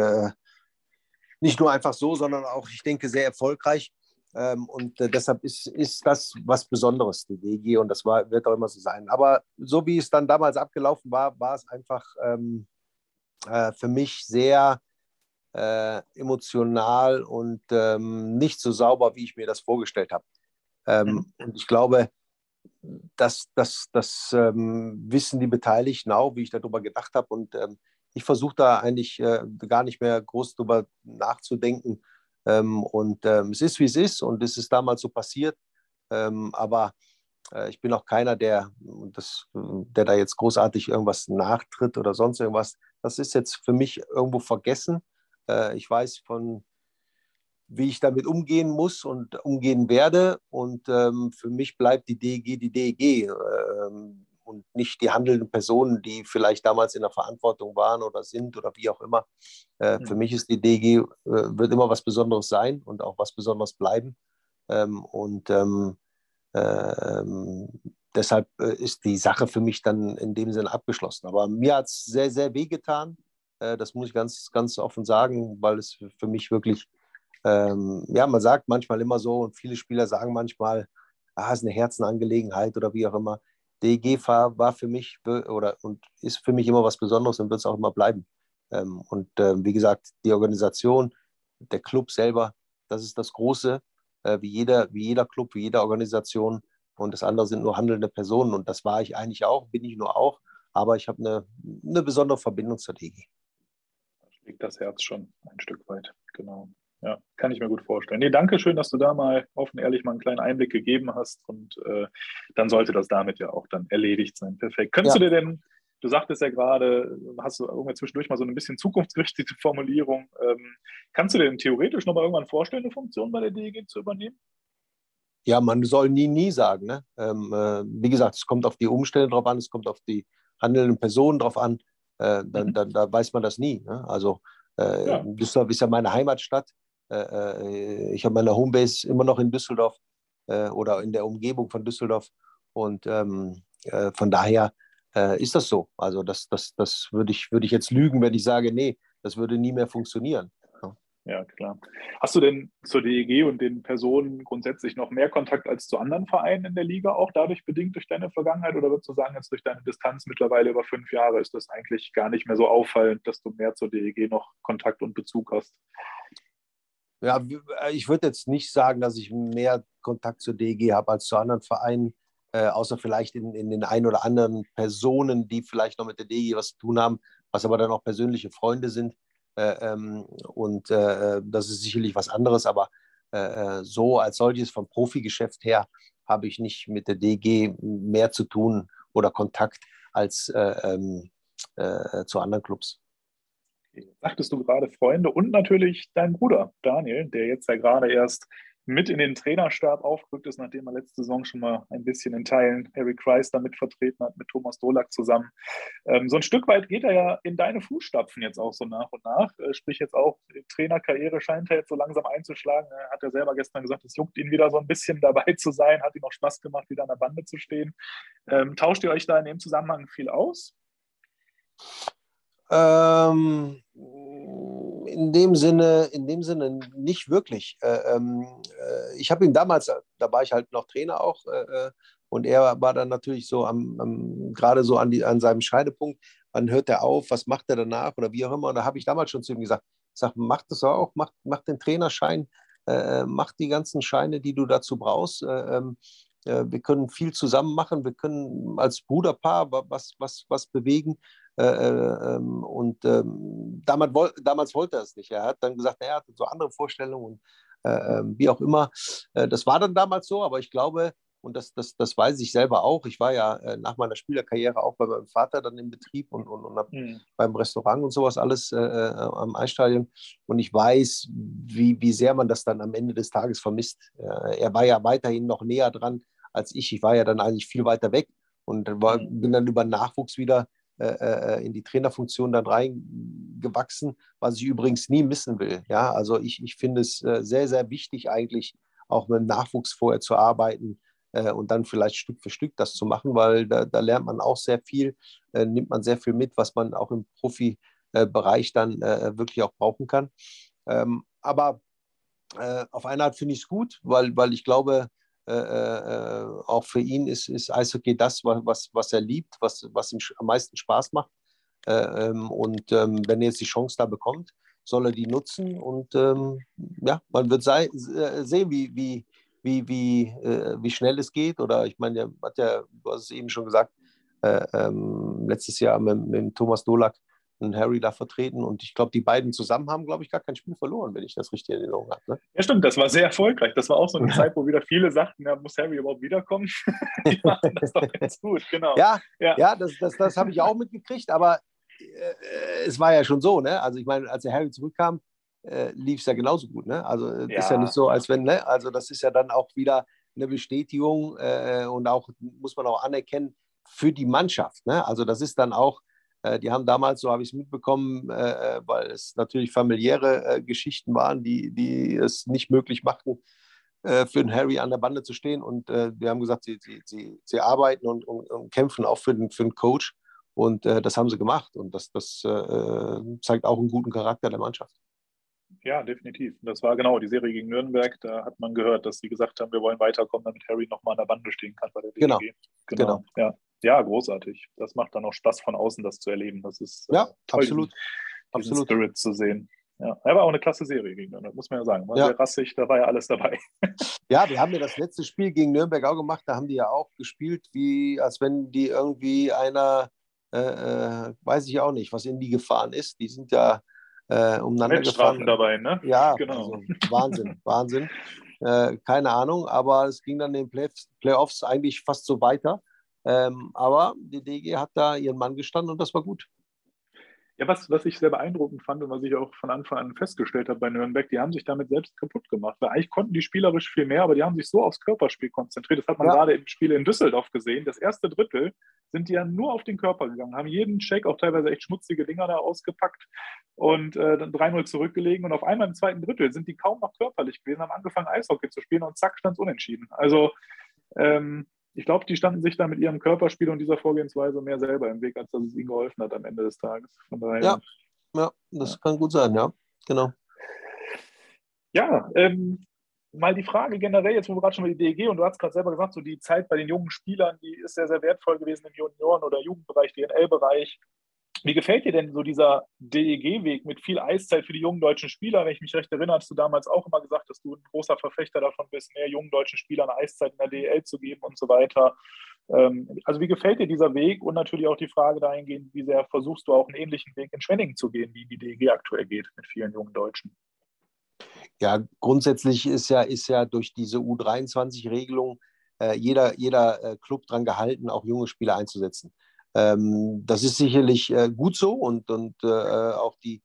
nicht nur einfach so, sondern auch, ich denke, sehr erfolgreich. Ähm, und äh, deshalb ist, ist das was Besonderes, die DG, und das war, wird auch immer so sein. Aber so wie es dann damals abgelaufen war, war es einfach ähm, äh, für mich sehr äh, emotional und ähm, nicht so sauber, wie ich mir das vorgestellt habe. Ähm, mhm. Und ich glaube, das, das, das ähm, wissen die Beteiligten auch, wie ich darüber gedacht habe. Und ähm, ich versuche da eigentlich äh, gar nicht mehr groß darüber nachzudenken, ähm, und ähm, es ist, wie es ist und es ist damals so passiert. Aber äh, ich bin auch keiner, der, das, der da jetzt großartig irgendwas nachtritt oder sonst irgendwas. Das ist jetzt für mich irgendwo vergessen. Äh, ich weiß von, wie ich damit umgehen muss und umgehen werde. Und ähm, für mich bleibt die DEG die DEG. Ähm, und nicht die handelnden Personen, die vielleicht damals in der Verantwortung waren oder sind oder wie auch immer. Äh. Für mich ist die DG, äh, wird immer was Besonderes sein und auch was Besonderes bleiben. Ähm, und deshalb äh, ist die Sache für mich dann in dem Sinne abgeschlossen. Aber mir hat es sehr, sehr wehgetan. Äh, das muss ich ganz, ganz offen sagen, weil es für mich wirklich, ähm, ja, man sagt manchmal immer so und viele Spieler sagen manchmal, ah, ist eine Herzenangelegenheit oder wie auch immer. DEG war für mich oder und ist für mich immer was Besonderes und wird es auch immer bleiben. Ähm, und äh, wie gesagt, die Organisation, der Club selber, das ist das Große, äh, wie, jeder, wie jeder Club, wie jede Organisation. Und das andere sind nur handelnde Personen. Und das war ich eigentlich auch, bin ich nur auch. Aber ich habe eine, eine besondere Verbindung zur DG. Da schlägt das Herz schon ein Stück weit, genau. Ja, kann ich mir gut vorstellen. Nee, danke schön, dass du da mal offen ehrlich mal einen kleinen Einblick gegeben hast und äh, dann sollte das damit ja auch dann erledigt sein. Perfekt. Könntest ja. du dir denn, du sagtest ja gerade, hast du irgendwann zwischendurch mal so ein bisschen zukunftsgerichtete Formulierung, ähm, kannst du dir denn theoretisch nochmal irgendwann vorstellen, eine Funktion bei der DEG zu übernehmen? Ja, man soll nie, nie sagen. Ne? Ähm, äh, wie gesagt, es kommt auf die Umstände drauf an, es kommt auf die handelnden Personen drauf an. Äh, dann, mhm. dann, da weiß man das nie. Ne? Also äh, ja. Düsseldorf ist ja meine Heimatstadt. Äh, äh, ich habe meine Homebase immer noch in Düsseldorf äh, oder in der Umgebung von Düsseldorf. Und ähm, von daher ist das so. Also das, das, das würde ich, würd ich jetzt lügen, wenn ich sage, nee, das würde nie mehr funktionieren. Ja, klar. Hast du denn zur DEG und den Personen grundsätzlich noch mehr Kontakt als zu anderen Vereinen in der Liga, auch dadurch bedingt durch deine Vergangenheit? Oder würdest du sagen, jetzt durch deine Distanz mittlerweile über fünf Jahre ist das eigentlich gar nicht mehr so auffallend, dass du mehr zur DEG noch Kontakt und Bezug hast? Ja, äh, ich würde jetzt nicht sagen, dass ich mehr Kontakt zur DG habe als zu anderen Vereinen, äh, außer vielleicht in, in den ein oder anderen Personen, die vielleicht noch mit der DG was zu tun haben, was aber dann auch persönliche Freunde sind. Äh, ähm, und äh, das ist sicherlich was anderes, aber äh, äh, so als solches vom Profigeschäft her habe ich nicht mit der DG mehr zu tun oder Kontakt als ähm, zu anderen Clubs. Sagtest du gerade Freunde und natürlich dein Bruder Daniel, der jetzt ja gerade erst mit in den Trainerstab aufgerückt ist, nachdem er letzte Saison schon mal ein bisschen in Teilen Harry Kreis damit vertreten hat, mit Thomas Dolak zusammen. Ähm, so ein Stück weit geht er ja in deine Fußstapfen jetzt auch so nach und nach. Äh, sprich jetzt auch, Trainerkarriere scheint er jetzt so langsam einzuschlagen. Er hat ja selber gestern gesagt, es juckt ihn wieder so ein bisschen dabei zu sein, hat ihm auch Spaß gemacht, wieder an der Bande zu stehen. Ähm, tauscht ihr euch da in dem Zusammenhang viel aus? Ähm, in dem Sinne, in dem Sinne nicht wirklich. Äh, ähm, äh, ich habe ihn damals, da war ich halt noch Trainer auch, äh, äh, und er war dann natürlich so am, am gerade so an, die, an seinem Scheidepunkt, wann hört er auf, was macht er danach oder wie auch immer. Und da habe ich damals schon zu ihm gesagt, sag, mach das auch, mach, mach den Trainerschein, äh, mach die ganzen Scheine, die du dazu brauchst. Äh, ähm, wir können viel zusammen machen, wir können als Bruderpaar was, was, was bewegen. Äh, äh, ähm, und ähm, damals, damals wollte er es nicht. Er hat dann gesagt, er hatte so andere Vorstellungen und äh, ähm, wie auch immer. Äh, das war dann damals so, aber ich glaube, und das, das, das weiß ich selber auch. Ich war ja äh, nach meiner Spielerkarriere auch bei meinem Vater dann im Betrieb und, und, und mhm. beim Restaurant und sowas alles äh, äh, am Eisstadion. Und ich weiß, wie, wie sehr man das dann am Ende des Tages vermisst. Äh, er war ja weiterhin noch näher dran als ich. Ich war ja dann eigentlich viel weiter weg und war, mhm. bin dann über Nachwuchs wieder äh, äh, in die Trainerfunktion dann reingewachsen, was ich übrigens nie missen will. Ja, also ich, ich finde es sehr, sehr wichtig eigentlich, auch mit dem Nachwuchs vorher zu arbeiten äh, und dann vielleicht Stück für Stück das zu machen, weil da, da lernt man auch sehr viel, äh, nimmt man sehr viel mit, was man auch im Profibereich dann äh, wirklich auch brauchen kann. Ähm, aber äh, auf eine Art finde ich es gut, weil, weil ich glaube, äh, äh, auch für ihn ist, ist Eishockey das, was, was er liebt, was, was ihm am meisten Spaß macht. Ähm, und ähm, wenn er jetzt die Chance da bekommt, soll er die nutzen. Und ähm, ja, man wird sei, sehen, wie, wie, wie, wie, äh, wie schnell es geht. Oder ich meine, der hat ja, du hast es eben schon gesagt, äh, ähm, letztes Jahr mit, mit Thomas Dolak und Harry da vertreten. Und ich glaube, die beiden zusammen haben, glaube ich, gar kein Spiel verloren, wenn ich das richtig in Erinnerung habe. Ne? Ja, stimmt, das war sehr erfolgreich. Das war auch so eine ja. Zeit, wo wieder viele sagten, ja, muss Harry überhaupt wiederkommen? die machen das doch ganz gut, genau. Ja, ja. ja das, das, das habe ich auch mitgekriegt, aber äh, es war ja schon so, ne? Also ich meine, als der Harry zurückkam, äh, lief es ja genauso gut. Ne? Also ja. Äh, ist ja nicht so, als wenn, ne? also das ist ja dann auch wieder eine Bestätigung äh, und auch, muss man auch anerkennen, für die Mannschaft. Ne? Also das ist dann auch, die haben damals, so habe ich es mitbekommen, äh, äh, weil es natürlich familiäre Geschichten waren, die, die es nicht möglich machten, für den Harry an der Bande zu stehen. Und die haben gesagt, sie, sie, sie, sie arbeiten und, und, und, kämpfen auch für den, für den Coach. Und das haben sie gemacht. Und das, das zeigt auch einen guten Charakter der Mannschaft. Ja, definitiv. Das war genau die Serie gegen Nürnberg. Da hat man gehört, dass sie gesagt haben, wir wollen weiterkommen, damit Harry nochmal an der Bande stehen kann bei der DG. Genau. genau. genau. Ja. Ja, großartig. Das macht dann auch Spaß von außen, das zu erleben. Das ist äh, ja, toll, absolut. Diesen, absolut. Spirit zu sehen. Ja, er war auch eine klasse Serie gegen Nürnberg, muss man ja sagen. War ja. sehr rassig, da war ja alles dabei. Ja, wir haben ja das letzte Spiel gegen Nürnberg auch gemacht. Da haben die ja auch gespielt, wie als wenn die irgendwie einer, äh, äh, weiß ich auch nicht, was in die gefahren ist. Die sind ja äh, umeinander gefahren. dabei, ne? Ja, genau. Also, Wahnsinn, Wahnsinn. Äh, keine Ahnung, aber es ging dann in den Play Playoffs eigentlich fast so weiter. Ähm, aber die DG hat da ihren Mann gestanden und das war gut. Ja, was, was ich sehr beeindruckend fand und was ich auch von Anfang an festgestellt habe bei Nürnberg, die haben sich damit selbst kaputt gemacht. Weil eigentlich konnten die spielerisch viel mehr, aber die haben sich so aufs Körperspiel konzentriert. Das hat man ja. gerade im Spiel in Düsseldorf gesehen. Das erste Drittel sind die ja nur auf den Körper gegangen, haben jeden Check, auch teilweise echt schmutzige Dinger da ausgepackt und äh, dann 3-0 zurückgelegen. Und auf einmal im zweiten Drittel sind die kaum noch körperlich gewesen, haben angefangen Eishockey zu spielen und zack, stand es unentschieden. Also ähm, ich glaube, die standen sich da mit ihrem Körperspiel und dieser Vorgehensweise mehr selber im Weg, als dass es ihnen geholfen hat am Ende des Tages. Von daher, ja, ja, das ja. kann gut sein, ja, genau. Ja, ähm, mal die Frage generell, jetzt wo wir gerade schon mal die DEG und du hast gerade selber gesagt, so die Zeit bei den jungen Spielern, die ist sehr, sehr wertvoll gewesen im Junioren- oder Jugendbereich, DNL-Bereich. Wie gefällt dir denn so dieser DEG-Weg mit viel Eiszeit für die jungen deutschen Spieler? Wenn ich mich recht erinnere, hast du damals auch immer gesagt, dass du ein großer Verfechter davon bist, mehr jungen deutschen Spielern Eiszeit in der DEL zu geben und so weiter. Ähm, also wie gefällt dir dieser Weg? Und natürlich auch die Frage dahingehend, wie sehr versuchst du auch einen ähnlichen Weg in Schwenningen zu gehen, wie die DEG aktuell geht mit vielen jungen Deutschen? Ja, grundsätzlich ist ja, ist ja durch diese U23-Regelung äh, jeder, jeder äh, Club daran gehalten, auch junge Spieler einzusetzen. Ähm, das ist sicherlich äh, gut so und, und äh, auch die,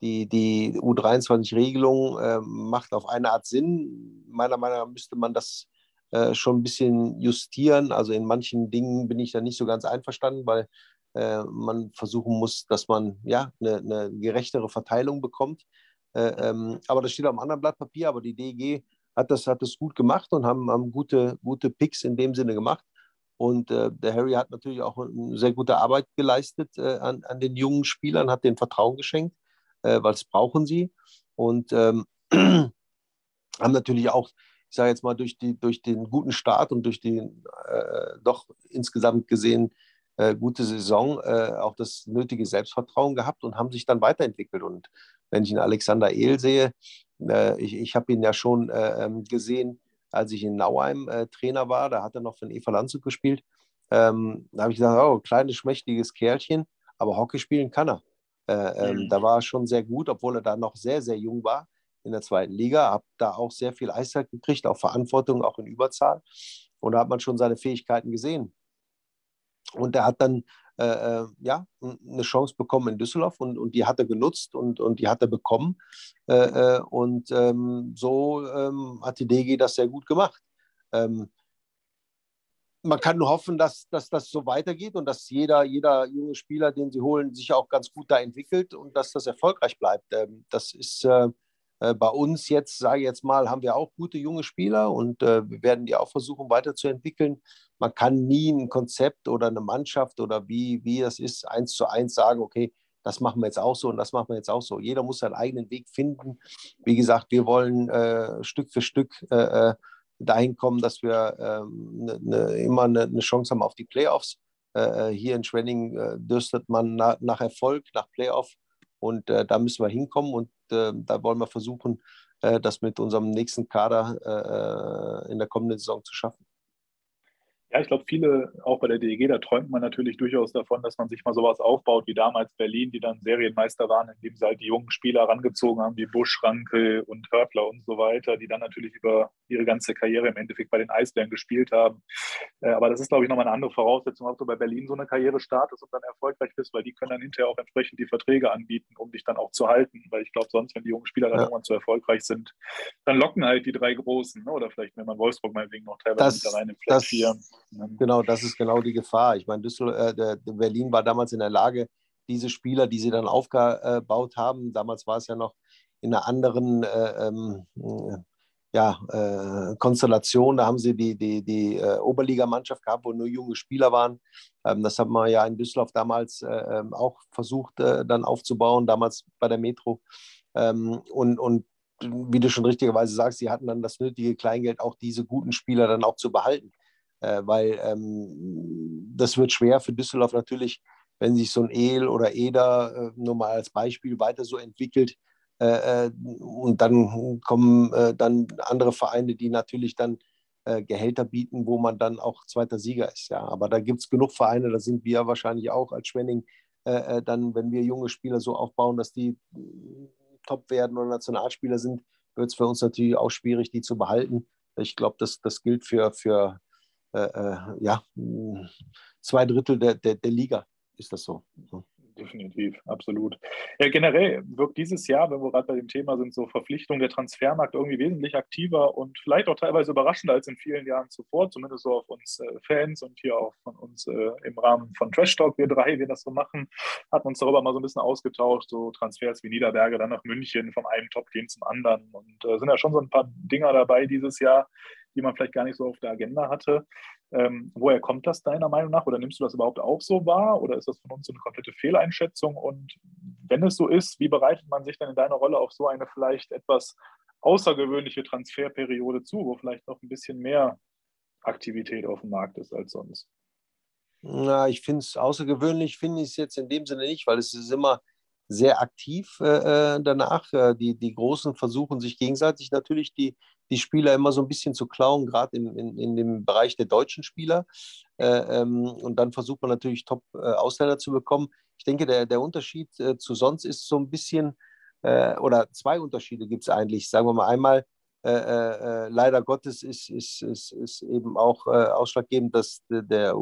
die, die U23-Regelung äh, macht auf eine Art Sinn. Meiner Meinung nach müsste man das äh, schon ein bisschen justieren. Also in manchen Dingen bin ich da nicht so ganz einverstanden, weil äh, man versuchen muss, dass man ja eine, eine gerechtere Verteilung bekommt. Äh, ähm, aber das steht auf einem anderen Blatt Papier, aber die DG hat das, hat das gut gemacht und haben, haben gute, gute Picks in dem Sinne gemacht. Und äh, der Harry hat natürlich auch eine sehr gute Arbeit geleistet äh, an, an, den jungen Spielern, hat den Vertrauen geschenkt, äh, weil es brauchen sie. Und ähm, haben natürlich auch, ich sage jetzt mal, durch, die, durch den guten Start und durch die äh, doch insgesamt gesehen äh, gute Saison äh, auch das nötige Selbstvertrauen gehabt und haben sich dann weiterentwickelt. Und wenn ich einen Alexander Ehl sehe, ich, ich habe ihn ja schon ähm, gesehen, als ich in Nauheim äh, Trainer war, da hat er noch für den Eva Landshut gespielt. Ähm, da habe ich gesagt, oh, kleines, schmächtiges Kerlchen, aber Hockey spielen kann er. Äh, ähm, mhm. Da war er schon sehr gut, obwohl er da noch sehr, sehr jung war in der zweiten Liga. Habe da auch sehr viel Eiszeit gekriegt, auch Verantwortung, auch in Überzahl. Und da hat man schon seine Fähigkeiten gesehen. Und er hat dann äh, äh ja, eine Chance bekommen in Düsseldorf und, und die hat er genutzt und, und die hat er bekommen. Äh, äh und ähm, so ähm, hat die DG das sehr gut gemacht. Ähm, man kann nur hoffen, dass, dass das so weitergeht und dass jeder, jeder junge Spieler, den sie holen, sich auch ganz gut da entwickelt und dass das erfolgreich bleibt. Ähm, das ist äh, bei uns jetzt, sage ich jetzt mal, haben wir auch gute junge Spieler und äh, wir werden die auch versuchen weiterzuentwickeln. Man kann nie ein Konzept oder eine Mannschaft oder wie, wie das ist, eins zu eins sagen, okay, das machen wir jetzt auch so und das machen wir jetzt auch so. Jeder muss seinen eigenen Weg finden. Wie gesagt, wir wollen äh, Stück für Stück äh, äh dahin kommen, dass wir ähm, ne, ne, immer eine, eine, Chance haben auf die Playoffs. Äh, hier in Schwenning dürstet man na, nach Erfolg, nach Playoff und da müssen wir hinkommen und äh, da wollen wir versuchen, äh, das mit unserem nächsten Kader äh, in der kommenden Saison zu schaffen. Ja, ich glaube, viele, auch bei der DEG, da träumt man natürlich durchaus davon, dass man sich mal sowas aufbaut, wie damals Berlin, die dann Serienmeister waren, indem sie halt die jungen Spieler herangezogen haben, wie Busch, Ranke und Hörtler und so weiter, die dann natürlich über ihre ganze Karriere im Endeffekt bei den Eisbären gespielt haben. Äh, aber das ist, glaube ich, nochmal eine andere Voraussetzung, ob du bei Berlin so eine Karriere startest und dann erfolgreich bist, weil die können dann hinterher auch entsprechend die Verträge anbieten, um dich dann auch zu halten. Weil ich glaube, sonst, wenn die jungen Spieler dann ja. irgendwann zu erfolgreich sind, dann locken halt die drei Großen. Ne? Oder vielleicht, wenn man Wolfsburg meinetwegen noch teilweise das, rein im Flat 4. Genau, das ist genau die Gefahr. Ich meine, äh, Berlin war damals in der Lage, diese Spieler, die sie dann aufgebaut haben, damals war es ja noch in einer anderen äh, ähm, ja, äh, Konstellation. Da haben sie die, die, die äh, Oberligamannschaft gehabt, wo nur junge Spieler waren. Ähm, das haben wir ja in Düsseldorf damals äh, ähm, auch versucht äh, dann aufzubauen, damals bei der Metro. Ähm, und, und wie du schon richtigerweise sagst, sie hatten dann das nötige Kleingeld, auch diese guten Spieler dann auch zu behalten äh, weil ähm, das wird schwer für Düsseldorf natürlich, wenn sich so ein El oder Eder äh, nur mal als Beispiel weiter so entwickelt. Äh, äh und dann kommen äh, dann andere Vereine, die natürlich dann äh, Gehälter bieten, wo man dann auch zweiter Sieger ist. Ja. Aber da gibt es genug Vereine, da sind wir wahrscheinlich auch als Schwenning, dann, wenn wir junge Spieler so aufbauen, dass die top werden oder Nationalspieler sind, wird es für uns natürlich auch schwierig, die zu behalten. Ich glaube, das, das gilt für, für ja, zwei Drittel der, der, der Liga ist das so. Definitiv, absolut. Ja, generell wirkt dieses Jahr, wenn wir gerade bei dem Thema sind, so Verpflichtung der Transfermarkt irgendwie wesentlich aktiver und vielleicht auch teilweise überraschender als in vielen Jahren zuvor, zumindest so auf uns äh, Fans und hier auch von uns äh, im Rahmen von Trash Talk, wir drei, wir das so machen, hatten uns darüber mal so ein bisschen ausgetauscht, so Transfers wie Niederberge dann nach München, von einem Top-Team zum anderen und äh, sind ja schon so ein paar Dinger dabei dieses Jahr, die man vielleicht gar nicht so auf der Agenda hatte. Ähm, woher kommt das deiner Meinung nach? Oder nimmst du das überhaupt auch so wahr? Oder ist das von uns so eine komplette Fehleinschätzung? Und wenn es so ist, wie bereitet man sich dann in deiner Rolle auf so eine vielleicht etwas außergewöhnliche Transferperiode zu, wo vielleicht noch ein bisschen mehr Aktivität auf dem Markt ist als sonst? Na, ich finde es außergewöhnlich, finde ich es jetzt in dem Sinne nicht, weil es ist immer sehr aktiv äh, äh danach. Äh, die, die Großen versuchen sich gegenseitig natürlich die, die Spieler immer so ein bisschen zu klauen, gerade in, in, in dem Bereich der deutschen Spieler. Äh, ähm, und dann versucht man natürlich Top-Ausländer äh, zu bekommen. Ich denke, der, der Unterschied äh, zu sonst ist so ein bisschen, oder zwei Unterschiede gibt es eigentlich. Sagen wir mal einmal, leider Gottes ist, ist, ist, ist eben auch ausschlaggebend, dass der, der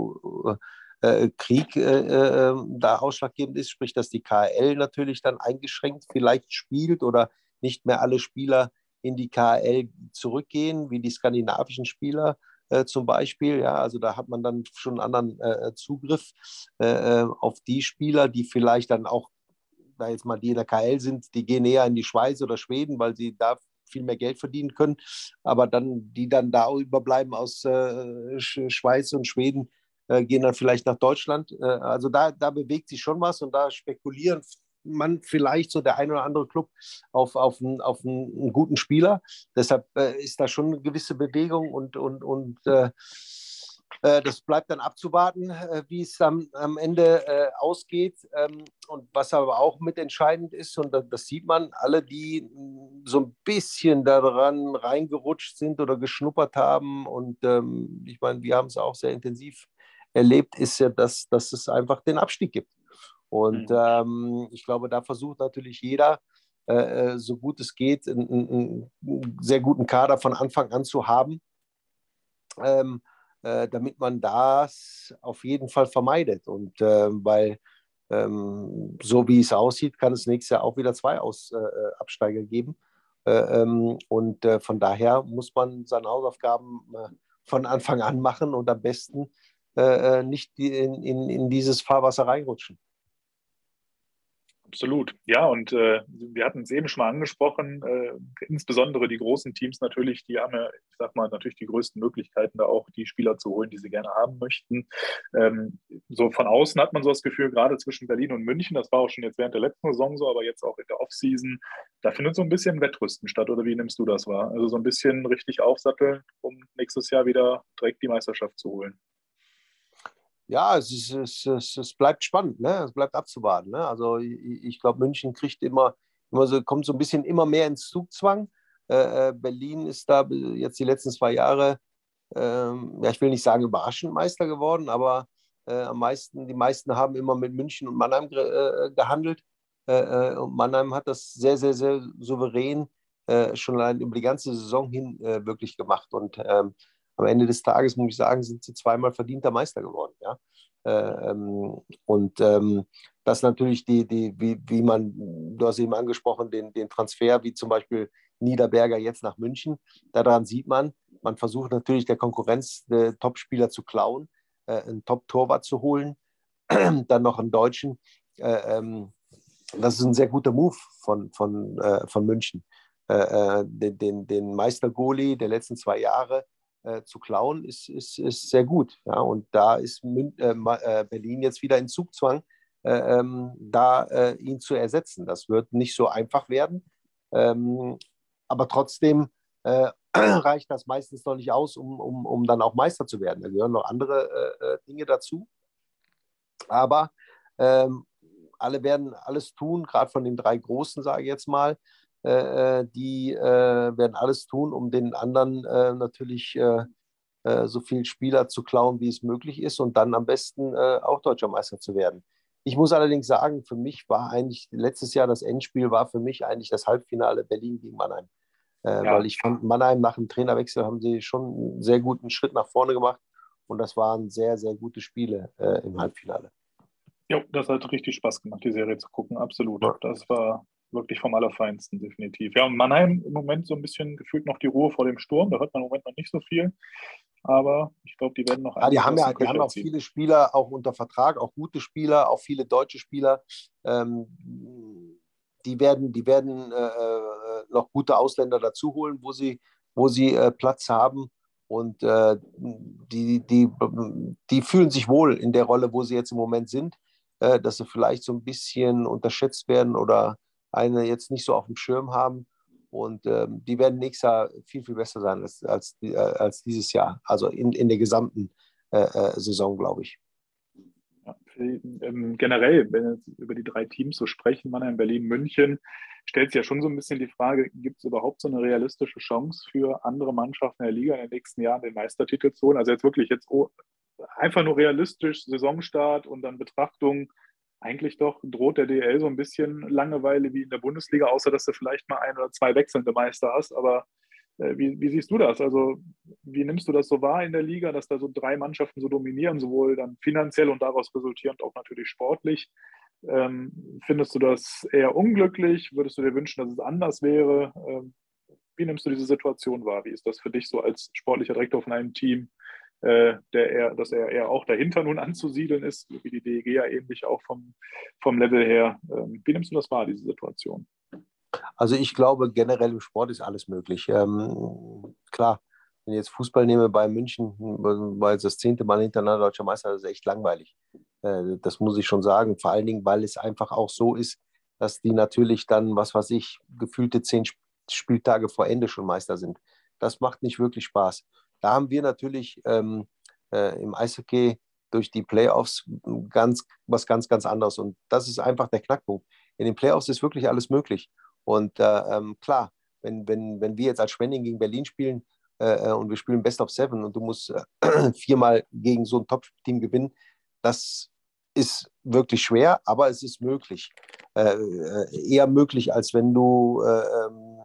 äh, Krieg äh, äh, da ausschlaggebend ist, sprich, dass die KL natürlich dann eingeschränkt vielleicht spielt oder nicht mehr alle Spieler in die KL zurückgehen, wie die skandinavischen Spieler äh, zum Beispiel. Ja, also da hat man dann schon einen anderen äh, Zugriff äh, auf die Spieler, die vielleicht dann auch, da jetzt mal die in der KL sind, die gehen eher in die Schweiz oder Schweden, weil sie da viel mehr Geld verdienen können. Aber dann, die dann da überbleiben aus Schweiz und Schweden, äh, gehen dann vielleicht nach Deutschland. Äh, also da, da bewegt sich schon was und da spekulieren man vielleicht so der ein oder andere Club auf, auf, einen, auf einen, guten Spieler. Deshalb äh, ist da schon eine gewisse Bewegung und, und, und äh, äh das bleibt dann abzuwarten, äh, wie es am, am Ende äh, ausgeht. Ähm, und was aber auch mitentscheidend ist, und das, sieht man, alle, die so ein bisschen daran reingerutscht sind oder geschnuppert haben. Und ähm, ich meine, wir haben es auch sehr intensiv erlebt, ist ja, dass, dass es einfach den Abstieg gibt. Und mhm. ähm, ich glaube, da versucht natürlich jeder, äh, äh so gut es geht, einen, einen, sehr guten Kader von Anfang an zu haben, ähm, äh, damit man das auf jeden Fall vermeidet. Und äh, weil ähm, so wie es aussieht, kann es nächstes Jahr auch wieder zwei Aus, äh, äh, Absteiger geben. Ähm, und von daher muss man seine Hausaufgaben von Anfang an machen und am besten nicht in, in, in dieses Fahrwasser reinrutschen. Absolut. Ja, und äh, wir hatten es eben schon mal angesprochen, äh, insbesondere die großen Teams natürlich, die haben ja, ich sag mal, natürlich die größten Möglichkeiten, da auch die Spieler zu holen, die sie gerne haben möchten. Ähm, so von außen hat man so das Gefühl, gerade zwischen Berlin und München, das war auch schon jetzt während der letzten Saison so, aber jetzt auch in der Offseason, da findet so ein bisschen Wettrüsten statt, oder wie nimmst du das wahr? Also so ein bisschen richtig aufsatteln, um nächstes Jahr wieder direkt die Meisterschaft zu holen ja, es, ist, es, es, es, bleibt spannend, ne? es bleibt abzuwarten. Ne? Also ich, ich glaube, München kriegt immer, immer so, kommt so ein bisschen immer mehr ins Zugzwang. Äh, äh Berlin ist da jetzt die letzten zwei Jahre, ähm, ja, ich will nicht sagen überraschend Meister geworden, aber äh, am meisten, die meisten haben immer mit München und Mannheim äh, gehandelt. Äh, äh, und Mannheim hat das sehr, sehr, sehr souverän schon allein über die ganze Saison hin wirklich gemacht. Und ähm, am Ende des Tages, muss ich sagen, sind sie zweimal verdienter Meister geworden. Ja? Ähm, und ähm, das natürlich die, die, wie, wie man, du hast eben angesprochen, den, den Transfer, wie zum Beispiel Niederberger jetzt nach München. Daran sieht man, man versucht natürlich der Konkurrenz äh, Topspieler zu klauen, äh, einen Top-Torwart zu holen, dann noch einen Deutschen. Äh, ähm, das ist ein sehr guter Move von, von, äh, von München. Äh, äh, den, den, den Meister-Goalie der letzten zwei Jahre äh, zu klauen, ist, ist, ist sehr gut. Ja? Und da ist Mün äh, äh, Berlin jetzt wieder in Zugzwang, äh, ähm, da äh, ihn zu ersetzen. Das wird nicht so einfach werden. Ähm, aber trotzdem reicht das meistens noch nicht aus, um, um, um dann auch Meister zu werden. Da gehören noch andere Dinge dazu. Aber ähm, alle werden alles tun, gerade von den drei Großen, sage ich jetzt mal, die äh, werden alles tun, um den anderen natürlich so viel Spieler zu klauen, wie es möglich ist und dann am besten auch deutscher Meister zu werden. Ich muss allerdings sagen, für mich war eigentlich letztes Jahr das Endspiel war für mich eigentlich das Halbfinale Berlin gegen Mannheim. Ja. Weil ich fand, Mannheim nach dem Trainerwechsel haben sie schon einen sehr guten Schritt nach vorne gemacht und das waren sehr, sehr gute Spiele äh, im Halbfinale. Ja, das hat richtig Spaß gemacht, die Serie zu gucken, absolut. Das war wirklich vom Allerfeinsten, definitiv. Ja, und Mannheim im Moment so ein bisschen gefühlt noch die Ruhe vor dem Sturm. Da hört man im Moment noch nicht so viel. Aber ich glaube, die werden noch. Ja, die haben ja die haben auch viele Spieler auch unter Vertrag, auch gute Spieler, auch viele deutsche Spieler. Ähm, die werden, die werden äh, äh noch gute Ausländer dazu holen, wo sie, wo sie äh, Platz haben. Und äh, die, die, die fühlen sich wohl in der Rolle, wo sie jetzt im Moment sind, äh, dass sie vielleicht so ein bisschen unterschätzt werden oder eine jetzt nicht so auf dem Schirm haben. Und ähm, die werden nächstes Jahr viel, viel besser sein als, als, äh, als dieses Jahr. Also in, in der gesamten äh, äh, Saison, glaube ich. Ja, ähm, generell, wenn wir über die drei Teams so sprechen, Mannheim, Berlin, München, stellt sich ja schon so ein bisschen die Frage, gibt es überhaupt so eine realistische Chance für andere Mannschaften der Liga in den nächsten Jahren den Meistertitel zu holen? Also jetzt wirklich jetzt einfach nur realistisch Saisonstart und dann Betrachtung eigentlich doch droht der DL so ein bisschen Langeweile wie in der Bundesliga, außer dass du vielleicht mal ein oder zwei wechselnde Meister hast. Aber äh, wie, wie, siehst du das? Also, wie nimmst du das so wahr in der Liga, dass da so drei Mannschaften so dominieren, sowohl dann finanziell und daraus resultierend auch natürlich sportlich? Ähm, findest du das eher unglücklich? Würdest du dir wünschen, dass es anders wäre? Ähm, wie nimmst du diese Situation wahr? Wie ist das für dich so als sportlicher Direktor von einem Team? Äh, der eher, dass er eher auch dahinter nun anzusiedeln ist, wie die DEG ja ähnlich auch vom, vom Level her. Ähm, wie nimmst du das wahr, diese Situation? Also ich glaube, generell im Sport ist alles möglich. Ähm, klar, wenn ich jetzt Fußball nehme bei München, weil es das zehnte Mal hintereinander deutscher Meister ist, ist echt langweilig. Äh, das muss ich schon sagen. Vor allen Dingen, weil es einfach auch so ist, dass die natürlich dann, was weiß ich, gefühlte zehn Spieltage vor Ende schon Meister sind. Das macht nicht wirklich Spaß. Da haben wir natürlich ähm, äh, im Eishockey durch die Playoffs ganz, was ganz, ganz anderes. Und das ist einfach der Knackpunkt. In den Playoffs ist wirklich alles möglich. Und äh, ähm, klar, wenn, wenn, wenn wir jetzt als Schwenning gegen Berlin spielen äh, äh und wir spielen Best of Seven und du musst äh, viermal gegen so ein Top-Team gewinnen, das ist wirklich schwer, aber es ist möglich. Äh, äh eher möglich, als wenn du äh, ähm,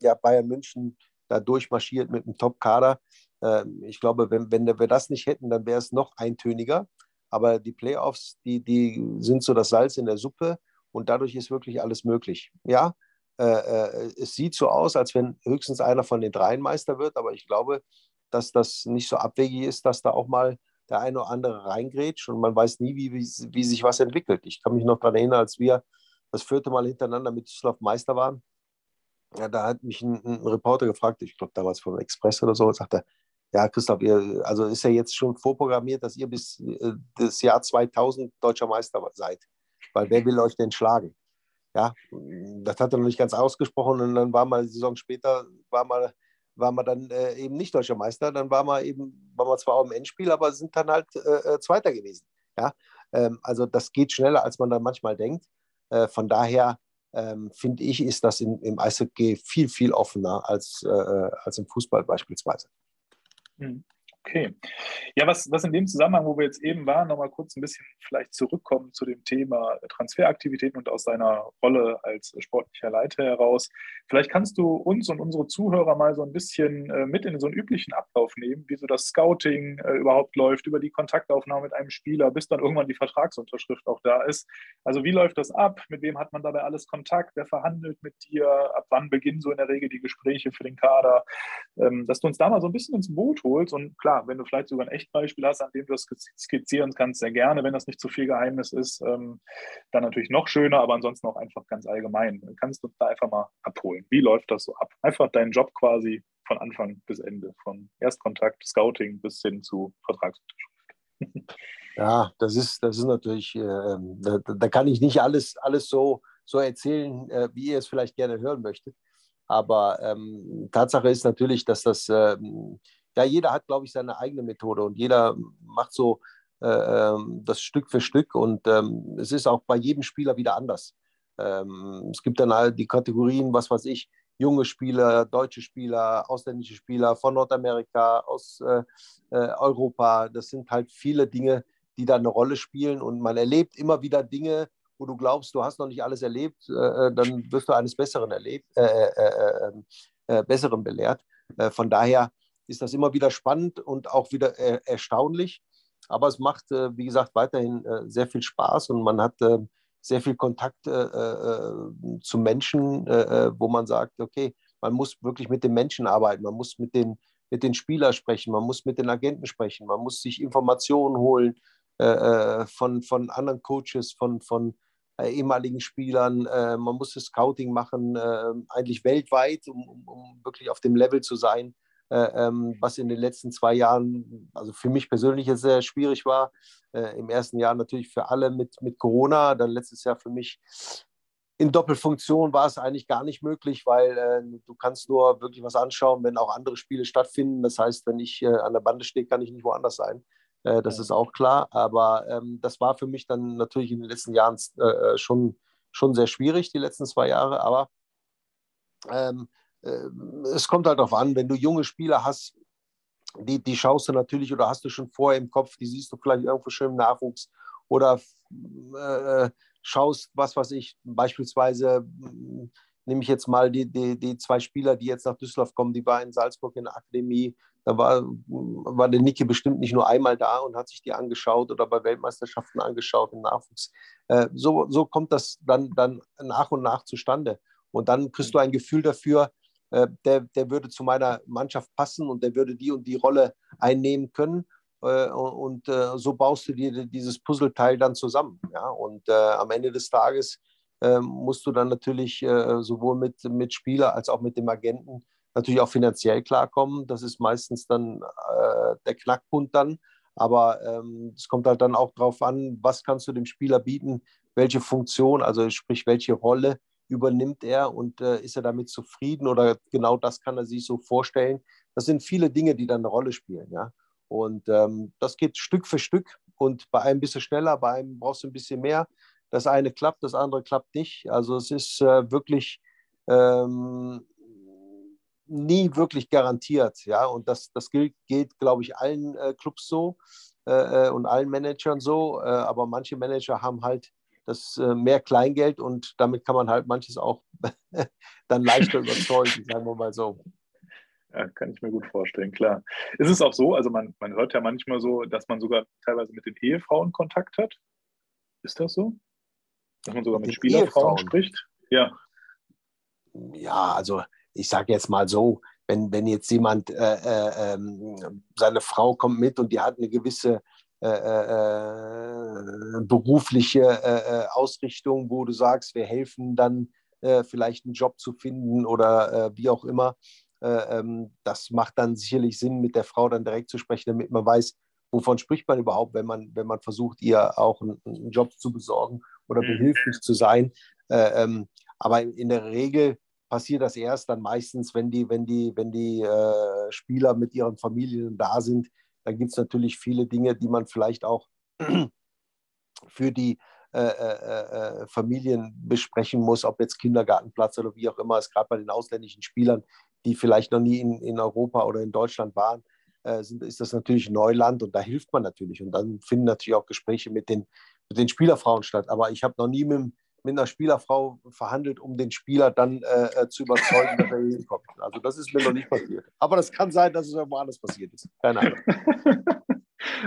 ja, Bayern München da durchmarschiert mit einem Top-Kader. Äh, ich glaube, wenn, wenn wir das nicht hätten, dann wäre es noch eintöniger. Aber die Playoffs, die, die sind so das Salz in der Suppe und dadurch ist wirklich alles möglich. Ja, äh, äh, es sieht so aus, als wenn höchstens einer von den dreien Meister wird, aber ich glaube, dass das nicht so abwegig ist, dass da auch mal der eine oder andere reingrätscht und man weiß nie, wie, wie, wie sich was entwickelt. Ich kann mich noch daran erinnern, als wir das vierte Mal hintereinander mit Düsseldorf Meister waren. Ja, da hat mich ein, ein Reporter gefragt, ich glaube damals vom Express oder so, und sagte, ja, Christoph, ihr, also ist ja jetzt schon vorprogrammiert, dass ihr bis äh, das Jahr 2000 deutscher Meister seid. Weil wer will euch denn schlagen? Ja, das hat er noch nicht ganz ausgesprochen und dann war mal eine Saison später, war mal, war man dann äh, eben nicht deutscher Meister, dann war man eben, war man zwar auch im Endspiel, aber sind dann halt äh, äh, Zweiter gewesen. Ja, ähm, also das geht schneller, als man dann manchmal denkt. Äh, von daher ähm, finde ich, ist das in, im Eishockey viel, viel offener als, äh, als im Fußball beispielsweise. Mhm. Okay. Ja, was, was in dem Zusammenhang, wo wir jetzt eben waren, nochmal kurz ein bisschen vielleicht zurückkommen zu dem Thema Transferaktivitäten und aus deiner Rolle als sportlicher Leiter heraus. Vielleicht kannst du uns und unsere Zuhörer mal so ein bisschen äh, mit in so einen üblichen Ablauf nehmen, wie so das Scouting äh, überhaupt läuft, über die Kontaktaufnahme mit einem Spieler, bis dann irgendwann die Vertragsunterschrift auch da ist. Also wie läuft das ab? Mit wem hat man dabei alles Kontakt? Wer verhandelt mit dir? Ab wann beginnen so in der Regel die Gespräche für den Kader? Ähm, dass du uns da mal so ein bisschen ins Boot holst und klar, wenn du vielleicht sogar ein Echtbeispiel hast, an dem du das skizzieren kannst, sehr gerne, wenn das nicht zu viel Geheimnis ist, ähm, dann natürlich noch schöner, aber ansonsten auch einfach ganz allgemein. Kannst du da einfach mal abholen? Wie läuft das so ab? Einfach deinen Job quasi von Anfang bis Ende, von Erstkontakt, Scouting bis hin zu Vertragsunterschrift. Ja, das ist, das ist natürlich, äh, da, da, kann ich nicht alles, alles so, so erzählen, äh, wie ihr es vielleicht gerne hören möchtet. Aber ähm, Tatsache ist natürlich, dass das ähm, ja, jeder hat, glaube ich, seine eigene Methode und jeder macht so äh, ähm, das Stück für Stück und ähm, es ist auch bei jedem Spieler wieder anders. Ähm, es gibt dann halt die Kategorien, was weiß ich, junge Spieler, deutsche Spieler, ausländische Spieler von Nordamerika, aus äh, äh, Europa. Das sind halt viele Dinge, die da eine Rolle spielen und man erlebt immer wieder Dinge, wo du glaubst, du hast noch nicht alles erlebt, äh, äh dann wirst du eines Besseren erlebt, äh, Besseren belehrt. von daher ist das immer wieder spannend und auch wieder äh, erstaunlich. Aber es macht, äh, wie gesagt, weiterhin äh, sehr viel Spaß und man hat äh, sehr viel Kontakt äh, zu Menschen, wo man sagt, okay, man muss wirklich mit den Menschen arbeiten, man muss mit den, mit den Spielern sprechen, man muss mit den Agenten sprechen, man muss sich Informationen holen von, von anderen Coaches, von, von ehemaligen Spielern. man muss das Scouting machen, eigentlich weltweit, um, um, um wirklich auf dem Level zu sein was in den letzten zwei Jahren, also für mich persönlich sehr schwierig war. Äh, Im ersten Jahr natürlich für alle mit, mit Corona, dann letztes Jahr für mich in Doppelfunktion war es eigentlich gar nicht möglich, weil äh, du kannst nur wirklich was anschauen, wenn auch andere Spiele stattfinden. Das heißt, wenn ich äh, an der Bande stehe, kann ich nicht woanders sein. Äh, das ja. ist auch klar. Aber ähm, das war für mich dann natürlich in den letzten Jahren äh, schon, schon sehr schwierig, die letzten zwei Jahre. Aber ähm, äh, es kommt halt darauf an, wenn du junge Spieler hast, die, die schaust du natürlich oder hast du schon vorher im Kopf, die siehst du vielleicht irgendwo schön im Nachwuchs oder äh, schaust, was weiß ich, beispielsweise nehme ich jetzt mal die, die, die zwei Spieler, die jetzt nach Düsseldorf kommen, die waren in Salzburg in der Akademie. Da war, war der Niki bestimmt nicht nur einmal da und hat sich die angeschaut oder bei Weltmeisterschaften angeschaut im Nachwuchs. Äh, so, so kommt das dann, dann nach und nach zustande. Und dann kriegst du ein Gefühl dafür, äh, der, der würde zu meiner Mannschaft passen und der würde die und die Rolle einnehmen können. Äh, und äh, so baust du dir dieses Puzzleteil dann zusammen. Ja? Und am Ende des Tages ähm, musst du dann natürlich sowohl mit, mit Spieler als auch mit dem Agenten natürlich auch finanziell klarkommen. Das ist meistens dann der Knackpunkt dann. Aber ähm, es kommt halt dann auch darauf an, was kannst du dem Spieler bieten, welche Funktion, also sprich, welche Rolle übernimmt er und äh, ist er damit zufrieden oder genau das kann er sich so vorstellen. Das sind viele Dinge, die dann eine Rolle spielen. Ja? Und ähm, das geht Stück für Stück und bei einem ein bisschen schneller, bei einem brauchst du ein bisschen mehr. Das eine klappt, das andere klappt nicht. Also es ist äh, wirklich ähm, nie wirklich garantiert. Ja? Und das, das gilt, geht, glaube ich, allen äh, Clubs so. äh, und allen Managern so, äh, aber manche Manager haben halt das äh, mehr Kleingeld und damit kann man halt manches auch dann leichter überzeugen, sagen wir mal so. Ja, kann ich mir gut vorstellen, klar. Ist es auch so, also man, man hört ja manchmal so, dass man sogar teilweise mit den Ehefrauen Kontakt hat. Ist das so? Dass man sogar mit, mit Spielerfrauen Ehefrauen. spricht? Ja. Ja, also ich sage jetzt mal so, wenn, wenn jetzt jemand, äh, äh, ähm, seine Frau kommt mit und die hat eine gewisse berufliche äh, äh, Ausrichtung, wo du sagst, wir helfen dann vielleicht einen Job zu finden oder wie auch immer, ähm, das macht dann sicherlich Sinn, mit der Frau dann direkt zu sprechen, damit man weiß, wovon spricht man überhaupt, wenn man, wenn man versucht, ihr auch einen, einen Job zu besorgen oder mhm. behilflich zu sein. Ähm, aber in der Regel passiert das erst dann meistens, wenn die, wenn die, wenn die äh, Spieler mit ihren Familien da sind. Dann gibt es natürlich viele Dinge, die man vielleicht auch für die äh, äh, äh, Familien besprechen muss, ob jetzt Kindergartenplatz oder wie auch immer ist, gerade bei den ausländischen Spielern, die vielleicht noch nie in, in Europa oder in Deutschland waren, äh, sind, ist das natürlich Neuland und da hilft man natürlich. Und dann finden natürlich auch Gespräche mit den, mit den Spielerfrauen statt. Aber ich habe noch nie mit, mit einer Spielerfrau verhandelt, um den Spieler dann äh, äh, zu überzeugen, dass er hinkommt. Also das ist mir noch nicht passiert. Aber das kann sein, dass es irgendwo anders passiert ist. Keine Ahnung.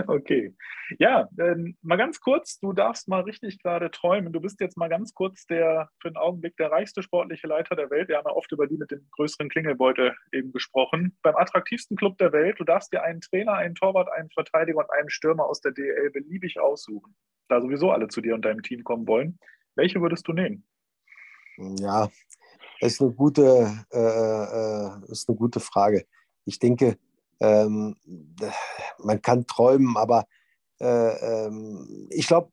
Okay. Ja, ähm, mal ganz kurz, du darfst mal richtig gerade träumen. Du bist jetzt mal ganz kurz der für den Augenblick der reichste sportliche Leiter der Welt. Wir haben ja oft über die mit dem größeren Klingelbeutel eben gesprochen. Beim attraktivsten Club der Welt, du darfst dir einen Trainer, einen Torwart, einen Verteidiger und einen Stürmer aus der DL beliebig aussuchen. Da sowieso alle zu dir und deinem Team kommen wollen. Welche würdest du nehmen? Ja, ist eine gute, äh, äh, ist eine gute Frage. Ich denke, ähm, man kann träumen, aber äh, ähm, ich glaube,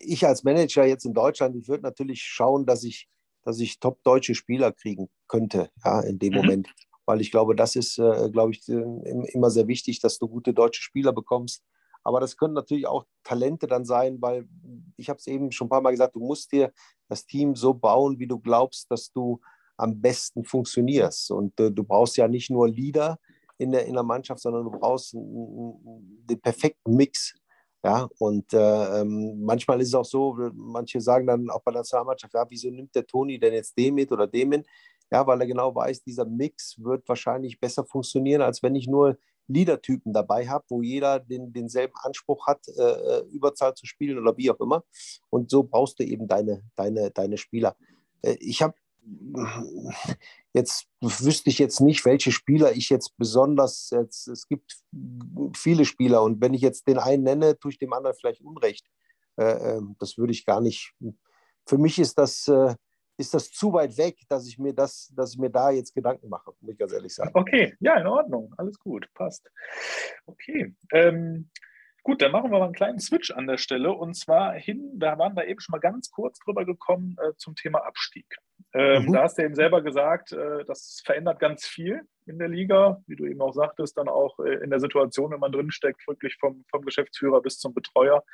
ich als Manager jetzt in Deutschland, ich würde natürlich schauen, dass ich, dass ich top deutsche Spieler kriegen könnte, ja, in dem mhm. Moment. Weil ich glaube, das ist, äh, glaube ich, immer sehr wichtig, dass du gute deutsche Spieler bekommst. Aber das können natürlich auch Talente dann sein, weil ich habe es eben schon ein paar Mal gesagt, du musst dir das Team so bauen, wie du glaubst, dass du am besten funktionierst. Und äh, du brauchst ja nicht nur Leader, in der, in der Mannschaft, sondern du brauchst den perfekten Mix. Ja, und äh, ähm, manchmal ist es auch so, manche sagen dann auch bei der Nationalmannschaft, ja, wieso nimmt der Toni denn jetzt den mit oder den mit? Ja, weil er genau weiß, dieser Mix wird wahrscheinlich besser funktionieren, als wenn ich nur Leader-Typen dabei habe, wo jeder den, denselben Anspruch hat, äh, äh, Überzahl zu spielen oder wie auch immer. Und so brauchst du eben deine, deine, deine Spieler. Äh, ich habe jetzt wüsste ich jetzt nicht, welche Spieler ich jetzt besonders, jetzt, es gibt viele Spieler und wenn ich jetzt den einen nenne, tue ich dem anderen vielleicht Unrecht. Äh, ähm, das würde ich gar nicht. Für mich ist das, äh, ist das zu weit weg, dass ich mir das, dass ich mir da jetzt Gedanken mache, muss ich ganz ehrlich sagen. Okay, ja, in Ordnung, alles gut, passt. Okay. Ähm, Gut, dann machen wir mal einen kleinen Switch an der Stelle und zwar hin, da waren wir eben schon mal ganz kurz drüber gekommen äh, zum Thema Abstieg. Ähm, mhm. Da hast du eben selber gesagt, äh, das verändert ganz viel in der Liga, wie du eben auch sagtest, dann auch äh, in der Situation, wenn man drinsteckt, wirklich vom, vom Geschäftsführer bis zum Betreuer.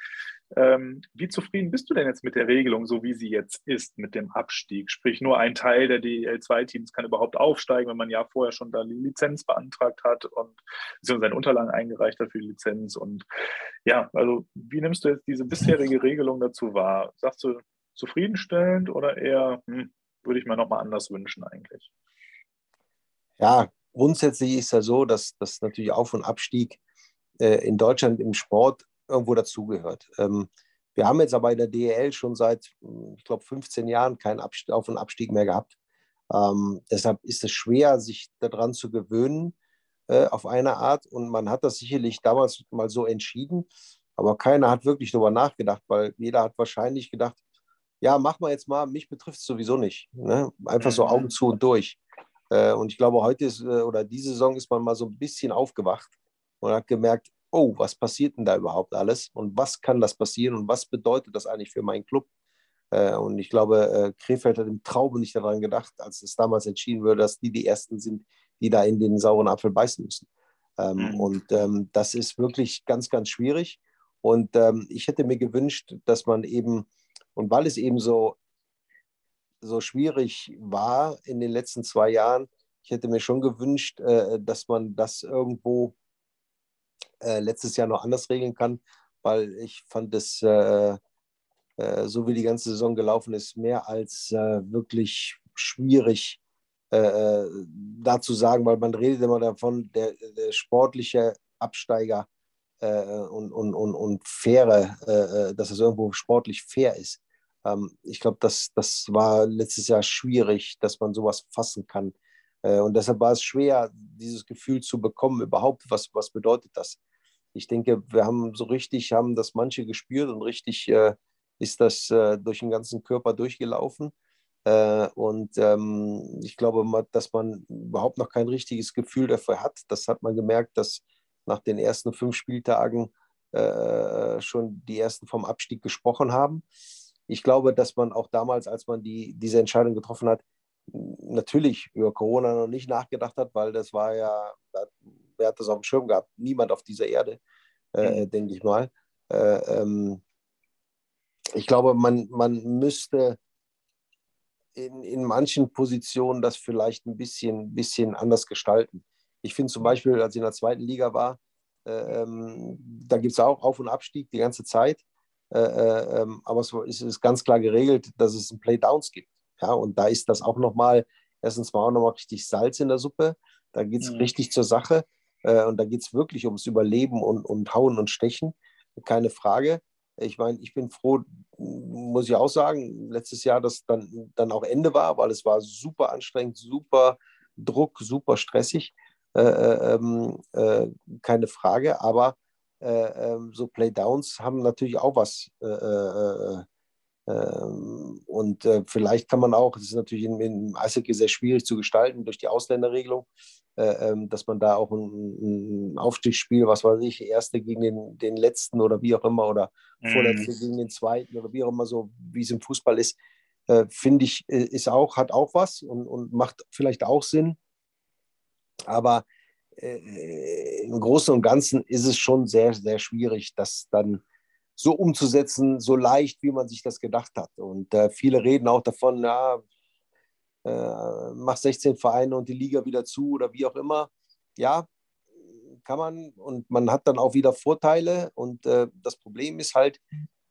Ähm, wie zufrieden bist du denn jetzt mit der Regelung, so wie sie jetzt ist, mit dem Abstieg? Sprich, nur ein Teil der DL2-Teams kann überhaupt aufsteigen, wenn man ja vorher schon da die Lizenz beantragt hat und seine Unterlagen eingereicht hat für die Lizenz. Und ja, also wie nimmst du jetzt diese bisherige Regelung dazu wahr? Sagst du zufriedenstellend oder eher, hm, würde ich mir nochmal anders wünschen eigentlich. Ja, grundsätzlich ist ja so, dass, dass natürlich Auf- und Abstieg äh, in Deutschland im Sport irgendwo dazugehört. Ähm, wir haben jetzt aber in der DEL schon seit, ich glaube, 15 Jahren keinen Abstieg, Auf- und Abstieg mehr gehabt. Ähm, deshalb ist es schwer, sich daran zu gewöhnen äh, auf eine Art. Und man hat das sicherlich damals mal so entschieden, aber keiner hat wirklich darüber nachgedacht, weil jeder hat wahrscheinlich gedacht, ja, mach mal jetzt mal, mich betrifft es sowieso nicht. Ne? Einfach so Augen zu und durch. Äh, und ich glaube, heute ist, äh, oder diese Saison ist man mal so ein bisschen aufgewacht und hat gemerkt, oh, was passiert denn da überhaupt alles und was kann das passieren und was bedeutet das eigentlich für meinen Club? Äh, und ich glaube, Krefeld hat im Traum nicht daran gedacht, als es damals entschieden wurde, dass die die Ersten sind, die da in den sauren Apfel beißen müssen. Ähm, mhm. Und ähm, das ist wirklich ganz, ganz schwierig. Und ähm, ich hätte mir gewünscht, dass man eben und weil es eben so, so schwierig war in den letzten zwei Jahren, ich hätte mir schon gewünscht, äh, dass man das irgendwo äh, letztes Jahr noch anders regeln kann, weil ich fand es, äh, so wie die ganze Saison gelaufen ist, mehr als wirklich schwierig da zu sagen, weil man redet immer davon, der, der sportliche Absteiger und, und, und, und faire, dass es irgendwo sportlich fair ist. Ähm, ich glaube, das, das war letztes Jahr schwierig, dass man sowas fassen kann. und deshalb war es schwer, dieses Gefühl zu bekommen, überhaupt, was, was bedeutet das? ich denke, wir haben so richtig, haben das manche gespürt und richtig äh, ist das äh, durch den ganzen Körper durchgelaufen. Äh, und ähm, ich glaube, dass man überhaupt noch kein richtiges Gefühl dafür hat. Das hat man gemerkt, dass nach den ersten fünf Spieltagen äh, schon die ersten vom Abstieg gesprochen haben. Ich glaube, dass man auch damals, als man die, diese Entscheidung getroffen hat, natürlich über Corona noch nicht nachgedacht hat, weil das war ja, wer hat das auf dem Schirm gehabt? Niemand auf dieser Erde, äh, mhm. denke ich mal. Äh, ähm, ich glaube, man, man müsste in, in manchen Positionen das vielleicht ein bisschen, bisschen anders gestalten. Ich finde zum Beispiel, als ich in der zweiten Liga war, äh, ähm, da gibt es auch Auf- und Abstieg die ganze Zeit. Äh, äh, ähm, aber es ist, ist, ganz klar geregelt, dass es ein Playdowns gibt. Ja, und da ist das auch nochmal, erstens mal auch nochmal richtig Salz in der Suppe. Da geht es mhm. richtig zur Sache. Äh, und da geht es wirklich ums Überleben und, und Hauen und Stechen, keine Frage. Ich meine, ich bin froh, muss ich auch sagen, letztes Jahr, dass dann, dann auch Ende war, weil es war super anstrengend, super Druck, super stressig, äh, äh ähm, äh, keine Frage. Aber so Playdowns haben natürlich auch was. Äh, ähm, und vielleicht kann man auch, das ist natürlich im, im Eishockey sehr schwierig zu gestalten durch die Ausländerregelung, äh, ähm, dass man da auch ein, ein, Aufstiegsspiel, was weiß ich, erste gegen den, den letzten oder wie auch immer oder mhm. vorletzte gegen den zweiten oder wie auch immer so, wie es im Fußball ist, äh, finde ich, äh, ist auch, hat auch was und, und macht vielleicht auch Sinn. Aber äh, im Großen und Ganzen ist es schon sehr, sehr schwierig, das dann so umzusetzen, so leicht, wie man sich das gedacht hat. Und äh, viele reden auch davon, ja, äh, mach 16 Vereine und die Liga wieder zu oder wie auch immer. Ja, kann man und man hat dann auch wieder Vorteile und äh, das Problem ist halt,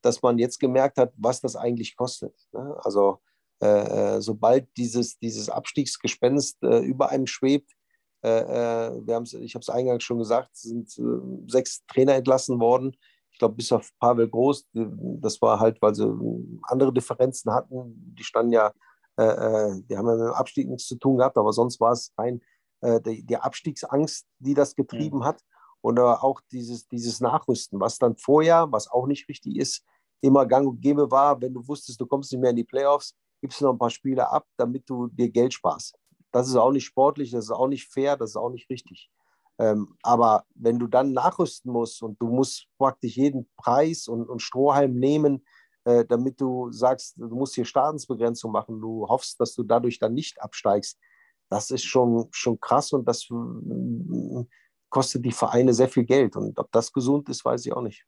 dass man jetzt gemerkt hat, was das eigentlich kostet. Ne? Also äh, äh sobald dieses, dieses Abstiegsgespenst äh, über einem schwebt, äh, wir ich habe es eingangs schon gesagt, sind sechs Trainer entlassen worden. Ich glaube, bis auf Pavel Groß, das war halt, weil sie andere Differenzen hatten. Die standen ja äh, äh, die haben ja mit dem Abstieg nichts zu tun gehabt, aber sonst war es rein äh, die, die, Abstiegsangst, die das getrieben mhm. hat. Und auch dieses, dieses Nachrüsten, was dann vorher, was auch nicht richtig ist, immer gang und gäbe war, wenn du wusstest, du kommst nicht mehr in die Playoffs, gibst du noch ein paar Spiele ab, damit du dir Geld sparst. Das ist auch nicht sportlich, das ist auch nicht fair, das ist auch nicht richtig. Ähm, aber wenn du dann nachrüsten musst und du musst praktisch jeden Preis und, und Strohhalm nehmen, äh, damit du sagst, du musst hier Schadensbegrenzung machen, du hoffst, dass du dadurch dann nicht absteigst. Das ist schon, schon krass und das äh, kostet die Vereine sehr viel Geld. Und ob das gesund ist, weiß ich auch nicht.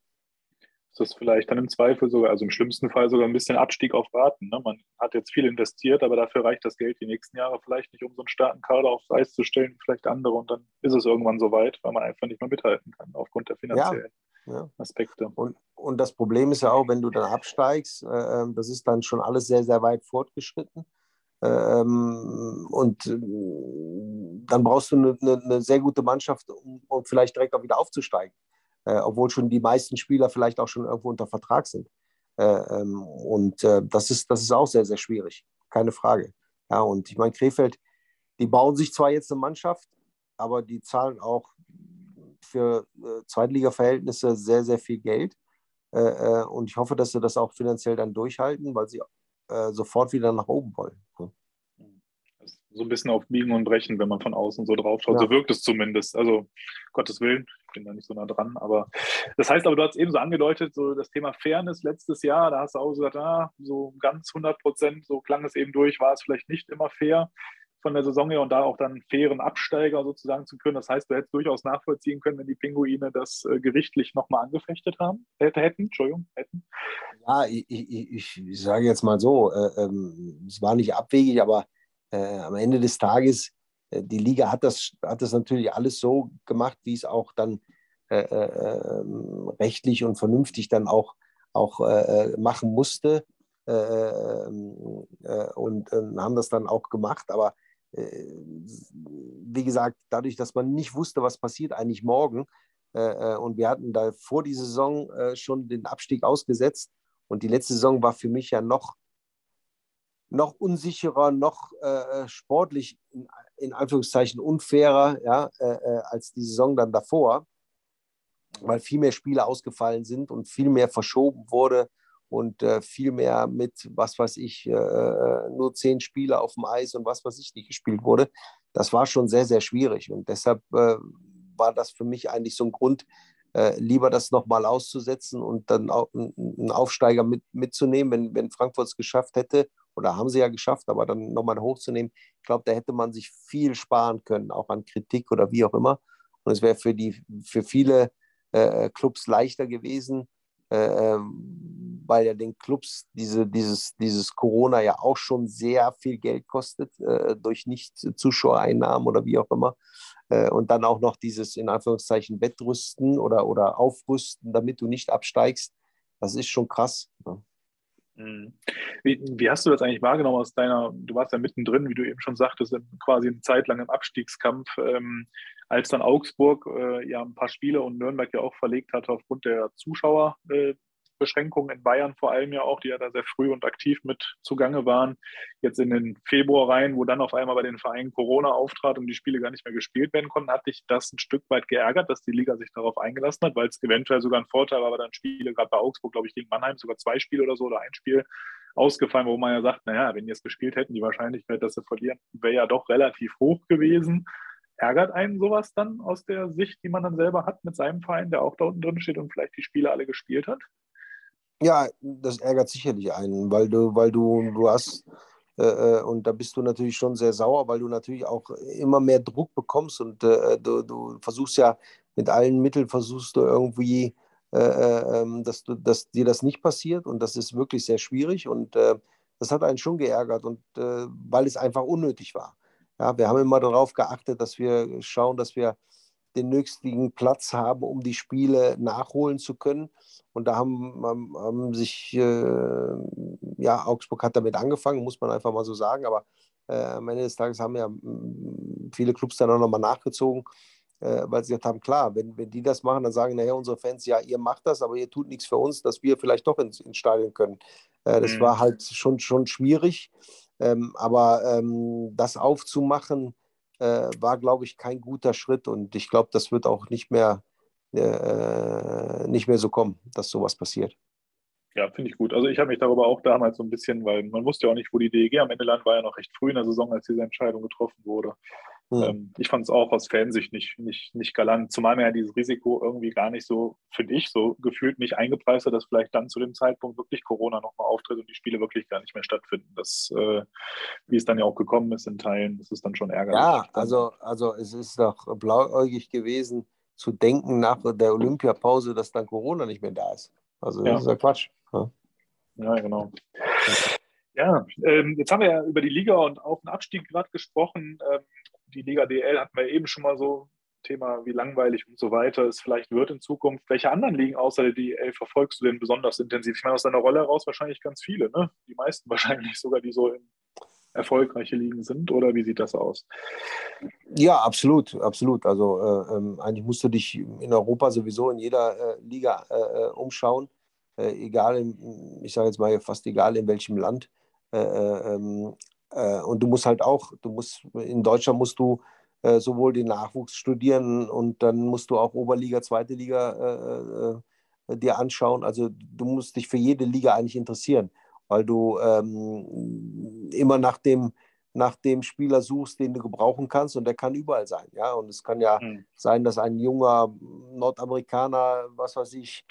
Ist das vielleicht dann im Zweifel sogar, also im schlimmsten Fall sogar ein bisschen Abstieg auf Raten. Ne? Man hat jetzt viel investiert, aber dafür reicht das Geld die nächsten Jahre vielleicht nicht, um so einen starken Kader aufs Eis zu stellen, vielleicht andere. Und dann ist es irgendwann soweit, weil man einfach nicht mehr mithalten kann aufgrund der finanziellen. Ja ja. Aspekte. Und, und das Problem ist ja auch, wenn du dann absteigst, äh, ähm, das ist dann schon alles sehr, sehr weit fortgeschritten. Ähm, und äh, dann brauchst du eine, eine, eine, sehr gute Mannschaft, um, um, vielleicht direkt auch wieder aufzusteigen. Äh, obwohl schon die meisten Spieler vielleicht auch schon irgendwo unter Vertrag sind. Äh, ähm, und äh, das, ist, das ist auch sehr, sehr schwierig. Keine Frage. Ja, und ich meine, Krefeld, die bauen sich zwar jetzt eine Mannschaft, aber die zahlen auch für äh, Zweitliga-Verhältnisse sehr, sehr viel Geld. Äh, äh, und ich hoffe, dass sie das auch finanziell dann durchhalten, weil sie sofort wieder nach oben wollen. So ein bisschen auf Biegen und Brechen, wenn man von außen so drauf schaut. Ja. So wirkt es zumindest. Also, Gottes Willen, bin da nicht so nah dran. Aber das heißt aber, du hast eben so angedeutet, so das Thema Fairness letztes Jahr, da hast du auch gesagt, ah, so ganz 100 Prozent, so klang es eben durch, war es vielleicht nicht immer fair von der Saison her und da auch dann fairen Absteiger sozusagen zu können. Das heißt, du hättest durchaus nachvollziehen können, wenn die Pinguine das äh, gerichtlich nochmal angefechtet haben, hätten, Entschuldigung, hätten. Ja, ich, ich, ich sage jetzt mal so, äh, ähm, es war nicht abwegig, aber äh, am Ende des Tages, die Liga hat das, hat das natürlich alles so gemacht, wie es auch dann äh, äh, rechtlich und vernünftig dann auch, auch äh, machen musste. und haben das dann auch gemacht. Aber wie gesagt, dadurch, dass man nicht wusste, was passiert eigentlich morgen, und wir hatten da vor die Saison schon den Abstieg ausgesetzt. Und die letzte Saison war für mich ja noch, noch unsicherer, noch äh, sportlich in, in, Anführungszeichen unfairer ja, äh, als die Saison dann davor weil viel mehr Spiele ausgefallen sind und viel mehr verschoben wurde und äh, viel mehr mit, was weiß ich, äh, äh, nur zehn Spiele auf dem Eis und was weiß ich nicht gespielt wurde. Das war schon sehr, sehr schwierig und deshalb äh, war das für mich eigentlich so ein Grund, äh, lieber das nochmal auszusetzen und dann auch einen Aufsteiger mit, mitzunehmen, wenn, wenn Frankfurt es geschafft hätte, oder haben sie ja geschafft, aber dann nochmal hochzunehmen. Ich glaube, da hätte man sich viel sparen können, auch an Kritik oder wie auch immer. Und es wäre für, für viele äh, Clubs leichter gewesen, äh, ähm, weil ja den Clubs diese, dieses, dieses Corona ja auch schon sehr viel Geld kostet äh, durch Nicht-Zuschauereinnahmen oder wie auch immer. Äh, und dann auch noch dieses in Anführungszeichen Wettrüsten oder, oder Aufrüsten, damit du nicht absteigst. Das ist schon krass. Ne? Wie, wie, hast du das eigentlich wahrgenommen aus deiner, du warst ja mittendrin, wie du eben schon sagtest, quasi eine Zeit lang im Abstiegskampf. Ähm, als dann Augsburg äh, ja ein paar Spiele und Nürnberg ja auch verlegt hatte aufgrund der Zuschauerbeschränkungen äh, in Bayern vor allem ja auch, die ja da sehr früh und aktiv mit zugange waren, jetzt in den Februar rein, wo dann auf einmal bei den Vereinen Corona auftrat und die Spiele gar nicht mehr gespielt werden konnten, hat dich das ein Stück weit geärgert, dass die Liga sich darauf eingelassen hat, weil es eventuell sogar ein Vorteil war, aber dann Spiele, gerade bei Augsburg, glaube ich, gegen Mannheim, sogar zwei Spiele oder so oder ein Spiel ausgefallen, wo man ja sagt, naja, wenn die es gespielt hätten, die Wahrscheinlichkeit, dass sie verlieren, wäre ja doch relativ hoch gewesen. Ärgert einen sowas dann aus der Sicht, die man dann selber hat mit seinem Verein, der auch da unten drin steht und vielleicht die Spiele alle gespielt hat? Ja, das ärgert sicherlich einen, weil du, weil du, du hast, äh, äh, und da bist du natürlich schon sehr sauer, weil du natürlich auch immer mehr Druck bekommst und äh, du, du, versuchst ja mit allen Mitteln versuchst du irgendwie, äh, äh ähm, dass, du, dass dir das nicht passiert und das ist wirklich sehr schwierig und äh, das hat einen schon geärgert und weil es einfach unnötig war. Ja, wir haben immer darauf geachtet, dass wir schauen, dass wir den nötigen Platz haben, um die Spiele nachholen zu können. Und da haben, haben, haben sich, äh, ja, Augsburg hat damit angefangen, muss man einfach mal so sagen. Aber äh, am Ende des Tages haben ja viele Clubs dann auch nochmal nachgezogen, äh, weil sie gesagt haben, klar, wenn, wenn die das machen, dann sagen nachher unsere Fans, ja, ihr macht das, aber ihr tut nichts für uns, dass wir vielleicht doch ins, ins Stadion können. Äh, das mhm. war halt schon, schon schwierig. Ähm, aber ähm, das aufzumachen, äh, war, glaube ich, kein guter Schritt. Und ich glaube, das wird auch nicht mehr, äh, nicht mehr so kommen, dass sowas passiert. Ja, finde ich gut. Also ich habe mich darüber auch damals so ein bisschen, weil man wusste ja auch nicht, wo die DEG am Ende land war ja noch recht früh in der Saison, als diese Entscheidung getroffen wurde. Mhm. Ich fand es auch aus Fansicht nicht, nicht, nicht galant, zumal mir ja dieses Risiko irgendwie gar nicht so, finde ich, so gefühlt nicht eingepreist hat, dass vielleicht dann zu dem Zeitpunkt wirklich Corona nochmal auftritt und die Spiele wirklich gar nicht mehr stattfinden. Das, äh, wie es dann ja auch gekommen ist in Teilen, das ist dann schon ärgerlich. Ja, also, also es ist doch blauäugig gewesen zu denken nach der Olympiapause, dass dann Corona nicht mehr da ist. Also das ja. ist ja Quatsch. Ja, ja genau. Ja, ähm, jetzt haben wir ja über die Liga und auch den Abstieg gerade gesprochen. Ähm, die Liga DL hatten wir eben schon mal so. Thema, wie langweilig und so weiter es vielleicht wird in Zukunft. Welche anderen Ligen außer der DL verfolgst du denn besonders intensiv? Ich meine, aus deiner Rolle heraus wahrscheinlich ganz viele, ne? Die meisten wahrscheinlich sogar, die so erfolgreiche Ligen sind, oder wie sieht das aus? Ja, absolut, absolut. Also äh, ähm, eigentlich musst du dich in Europa sowieso in jeder äh, Liga äh, äh umschauen, äh, egal, in, ich sage jetzt mal fast egal in welchem Land. Äh, äh, und du musst halt auch, du musst, in Deutschland musst du äh, sowohl den Nachwuchs studieren und dann musst du auch Oberliga, zweite Liga äh, äh, dir anschauen. Also du musst dich für jede Liga eigentlich interessieren, weil du ähm, immer nach dem, nach dem Spieler suchst, den du gebrauchen kannst und der kann überall sein. Ja? Und es kann ja mhm. sein, dass ein junger Nordamerikaner, was weiß ich,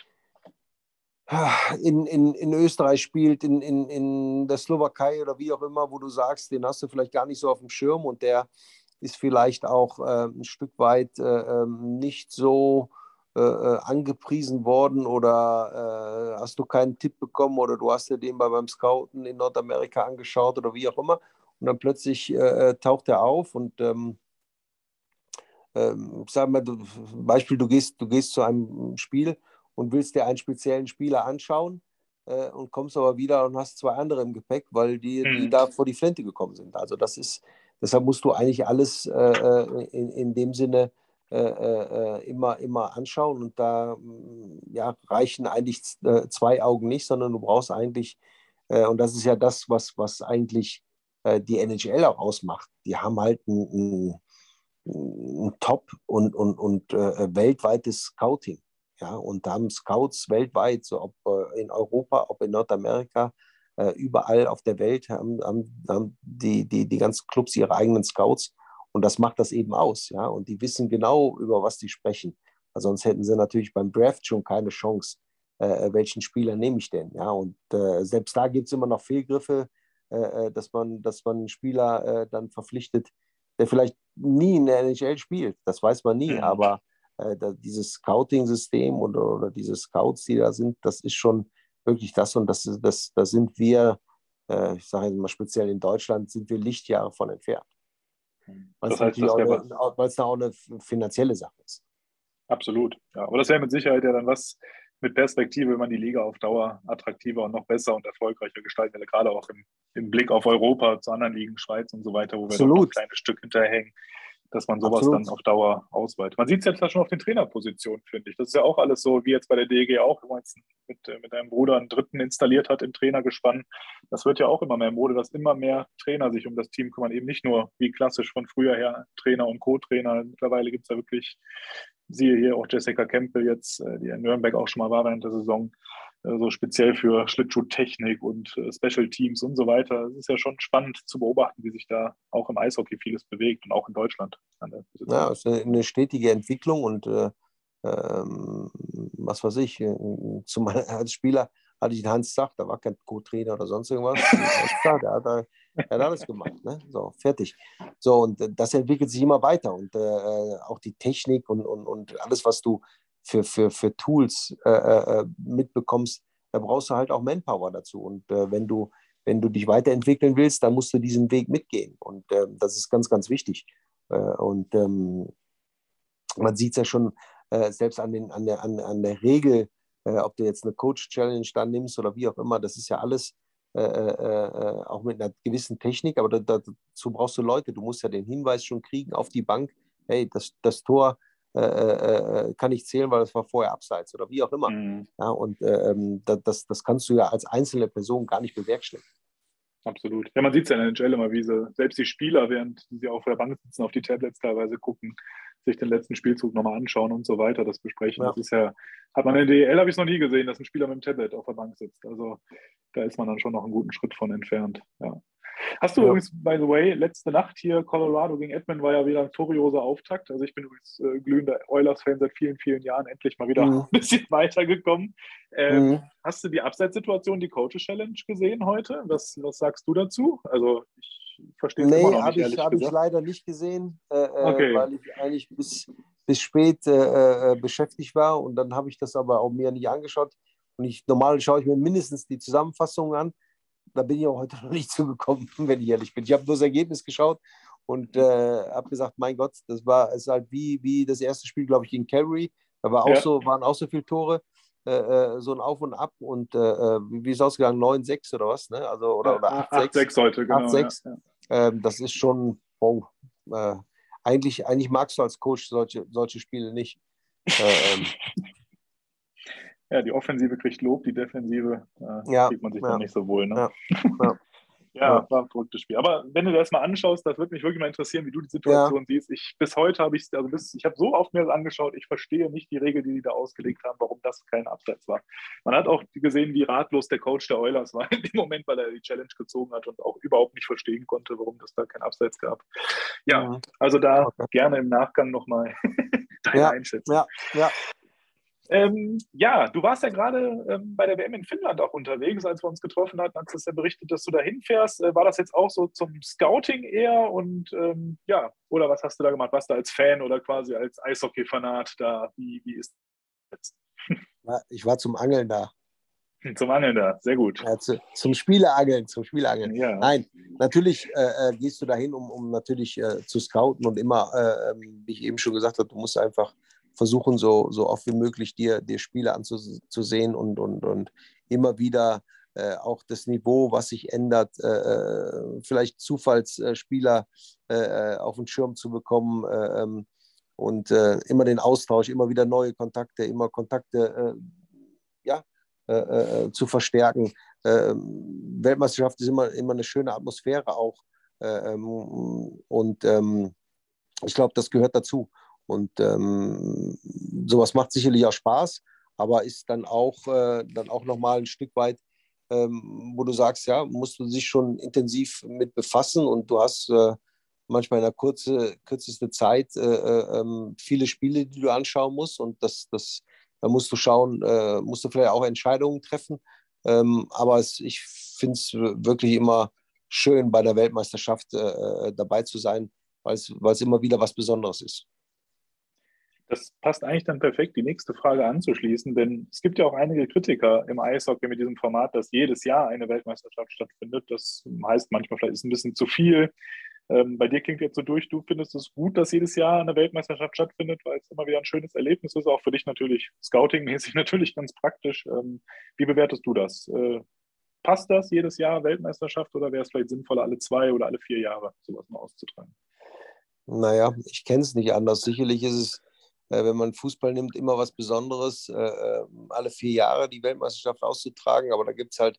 in, in, in Österreich spielt, in, in, in der Slowakei oder wie auch immer, wo du sagst, den hast du vielleicht gar nicht so auf dem Schirm und der ist vielleicht auch äh, ein Stück weit äh, ähm, nicht so äh, äh, angepriesen worden oder äh, hast du keinen Tipp bekommen oder du hast dir den bei beim Scouten in Nordamerika angeschaut oder wie auch immer und dann plötzlich äh, taucht er auf und ähm, ähm, sag mal, du, Beispiel, du gehst, du gehst zu einem Spiel und willst dir einen speziellen Spieler anschauen äh, und kommst aber wieder und hast zwei andere im Gepäck, weil die, mhm. die da vor die Flinte gekommen sind. Also das ist, deshalb musst du eigentlich alles äh, äh in, in dem Sinne äh, äh, immer, immer anschauen und da ja, reichen eigentlich zwei Augen nicht, sondern du brauchst eigentlich, und das ist ja das, was, was eigentlich die NHL auch ausmacht. Die haben halt ein, ein, ein Top- und, und, und weltweites Scouting. Ja, und da haben Scouts weltweit, so ob äh, in Europa, ob in Nordamerika, äh, überall auf der Welt haben, haben, haben die, die, die ganzen Clubs ihre eigenen Scouts. Und das macht das eben aus. Ja? Und die wissen genau, über was die sprechen. Weil sonst hätten sie natürlich beim Draft schon keine Chance, äh, welchen Spieler nehme ich denn. Ja? Und äh, selbst da gibt es immer noch Fehlgriffe, äh, äh, dass, man, dass man einen Spieler dann verpflichtet, der vielleicht nie in der NHL spielt. Das weiß man nie. Mhm. Aber äh, da, dieses Scouting-System oder, oder diese Scouts, die da sind, das ist schon wirklich das und das, das, da sind wir, äh, ich sage mal speziell in Deutschland, sind wir Lichtjahre von entfernt. Weil es da auch eine finanzielle Sache ist. Absolut, ja. Aber das wäre mit Sicherheit ja dann was mit Perspektive, wenn man die Liga auf Dauer attraktiver und noch besser und erfolgreicher gestalten will, gerade auch im, im Blick auf Europa, zu anderen Ligen, Schweiz und so weiter, wo wir noch ein kleines Stück hinterhängen dass man sowas Absolut. dann auf Dauer ausweitet. Man sieht es jetzt schon auf den Trainerpositionen, finde ich. Das ist ja auch alles so, wie jetzt bei der DEG auch, wenn man jetzt mit, äh, mit deinem Bruder einen dritten installiert hat im Trainergespann. Das wird ja auch immer mehr Mode, dass immer mehr Trainer sich um das Team kümmern. Eben nicht nur wie klassisch von früher her Trainer und Co-Trainer. Mittlerweile gibt es ja wirklich, siehe hier auch Jessica Kempel jetzt, äh, die in Nürnberg auch schon mal war während der Saison, äh, so speziell für Schlittschuhtechnik und äh, Special Teams und so weiter. Es ist ja schon spannend zu beobachten, wie sich da auch im Eishockey vieles bewegt und auch in Deutschland. ja, es ist eine stetige Entwicklung und äh, ähm, was weiß ich, äh, zum, als Spieler hatte ich den Hans Sach, da war kein Co-Trainer oder sonst irgendwas. der, der, hat, der hat alles gemacht. Ne? So, fertig. So, und das entwickelt sich immer weiter. Und äh, auch die Technik und, und, und alles, was du für, für, für Tools äh, äh, mitbekommst, da brauchst du halt auch Manpower dazu. Und äh, wenn, du, wenn du dich weiterentwickeln willst, dann musst du diesen Weg mitgehen. Und äh, das ist ganz, ganz wichtig. Äh, und ähm, man sieht es ja schon äh, selbst an, den, an, der, an, an der Regel, ob du jetzt eine Coach-Challenge dann nimmst oder wie auch immer, das ist ja alles auch mit einer gewissen Technik, aber da, dazu brauchst du Leute. Du musst ja den Hinweis schon kriegen auf die Bank, hey, das, das Tor äh, äh, äh, kann ich zählen, weil es war vorher abseits oder wie auch immer. Mhm. Ja, und ähm, das, das kannst du ja als einzelne Person gar nicht bewerkstelligen. Absolut. Ja, man sieht es ja in der NHL immer, wie sie, selbst die Spieler, während sie auf der Bank sitzen, auf die Tablets teilweise gucken, sich den letzten Spielzug nochmal anschauen und so weiter, das besprechen. Ja. Das ist ja, hat man in der DL habe ich es noch nie gesehen, dass ein Spieler mit dem Tablet auf der Bank sitzt. Also da ist man dann schon noch einen guten Schritt von entfernt. Ja. Hast du ja. übrigens, by the way, letzte Nacht hier Colorado gegen Edmund war ja wieder ein furioser Auftakt. Also ich bin übrigens äh, glühender Oilers-Fan seit vielen, vielen Jahren, endlich mal wieder mhm. ein bisschen weitergekommen. Ähm, mhm. Hast du die Abseitssituation, die Coaches-Challenge gesehen heute? Was, was sagst du dazu? Also ich verstehe es nee, immer noch nicht, ich, habe ich leider nicht gesehen, äh, äh, okay. weil ich eigentlich bis, bis spät äh, äh, beschäftigt war und dann habe ich das aber auch mir nicht angeschaut. Und ich normal schaue ich mir mindestens die Zusammenfassung an da bin ich auch heute noch nicht zugekommen, wenn ich ehrlich bin. Ich habe nur das Ergebnis geschaut und äh, habe gesagt, mein Gott, das war es halt wie, wie das erste Spiel, glaube ich, gegen Kerry. Da war auch ja. so, waren auch so viele Tore, äh, äh so ein Auf und Ab und äh, äh wie ist es ausgegangen? 9-6 oder was? Ne? Also, oder, oder 8-6 heute, genau. 8-6. Ja, ja. ähm, das ist schon, wow, äh, eigentlich, eigentlich magst du als Coach solche, solche Spiele nicht. ähm, ja, die Offensive kriegt Lob, die Defensive äh, ja, kriegt man sich ja. dann nicht so wohl. Ne? Ja, ja. ja, war ein verrücktes Spiel. Aber wenn du das mal anschaust, das würde mich wirklich mal interessieren, wie du die Situation siehst. Ich, bis heute habe ich es, also bis, ich habe so oft mir das angeschaut, ich verstehe nicht die Regel, die die da ausgelegt haben, warum das kein Abseits war. Man hat auch gesehen, wie ratlos der Coach der Oilers war in dem Moment, weil er die Challenge gezogen hat und auch überhaupt nicht verstehen konnte, warum das da kein Abseits gab. Ja, also da okay. gerne im Nachgang nochmal deine ja, Einschätzung. Ja, ja. Ähm, ja, du warst ja gerade ähm, bei der WM in Finnland auch unterwegs, als wir uns getroffen hatten, als du ja berichtet, dass du da hinfährst. Äh, war das jetzt auch so zum Scouting eher und ähm, ja, oder was hast du da gemacht? Warst du als Fan oder quasi als Eishockey-Fanat da? Wie, wie ist das jetzt? Ich war zum Angeln da. Zum Angeln da, sehr gut. Ja, zu, zum Spieleangeln, zum Spieleangeln. Ja. Nein, natürlich äh, äh, gehst du dahin, um, um natürlich äh, zu scouten und immer, äh, ähm, wie ich eben schon gesagt habe, du musst einfach versuchen, so, so oft wie möglich dir, dir Spiele anzusehen und, und, und immer wieder äh, auch das Niveau, was sich ändert, äh, äh vielleicht Zufallsspieler äh, auf den Schirm zu bekommen ähm, und immer den Austausch, immer wieder neue Kontakte, immer Kontakte ja, zu verstärken. Ähm, Weltmeisterschaft ist immer, immer eine schöne Atmosphäre auch. Ähm, und ich glaube, das gehört dazu. Und ähm, sowas macht sicherlich auch Spaß, aber ist dann auch, äh, auch nochmal ein Stück weit, ähm, wo du sagst, ja, musst du dich schon intensiv mit befassen und du hast äh, manchmal in einer kurze, kürzeste Zeit äh, äh ähm, viele Spiele, die du anschauen musst und das, das, da musst du schauen, äh, musst du vielleicht auch Entscheidungen treffen. Ähm, aber es, ich finde es wirklich immer schön, bei der Weltmeisterschaft äh, dabei zu sein, weil es immer wieder was Besonderes ist. Das passt eigentlich dann perfekt, die nächste Frage anzuschließen, denn es gibt ja auch einige Kritiker im Eishockey mit diesem Format, dass jedes Jahr eine Weltmeisterschaft stattfindet. Das heißt manchmal vielleicht ist ein bisschen zu viel. Ähm, bei dir klingt jetzt so durch, du findest es gut, dass jedes Jahr eine Weltmeisterschaft stattfindet, weil es immer wieder ein schönes Erlebnis ist, auch für dich natürlich scoutingmäßig natürlich ganz praktisch. Ähm, wie bewertest du das? Äh, passt das jedes Jahr Weltmeisterschaft oder wäre es vielleicht sinnvoller, alle zwei oder alle vier Jahre sowas mal auszutragen? Naja, ich kenne es nicht anders. Sicherlich ist es wenn man Fußball nimmt, immer was Besonderes, äh, äh, alle vier Jahre die Weltmeisterschaft auszutragen. Aber da gibt es halt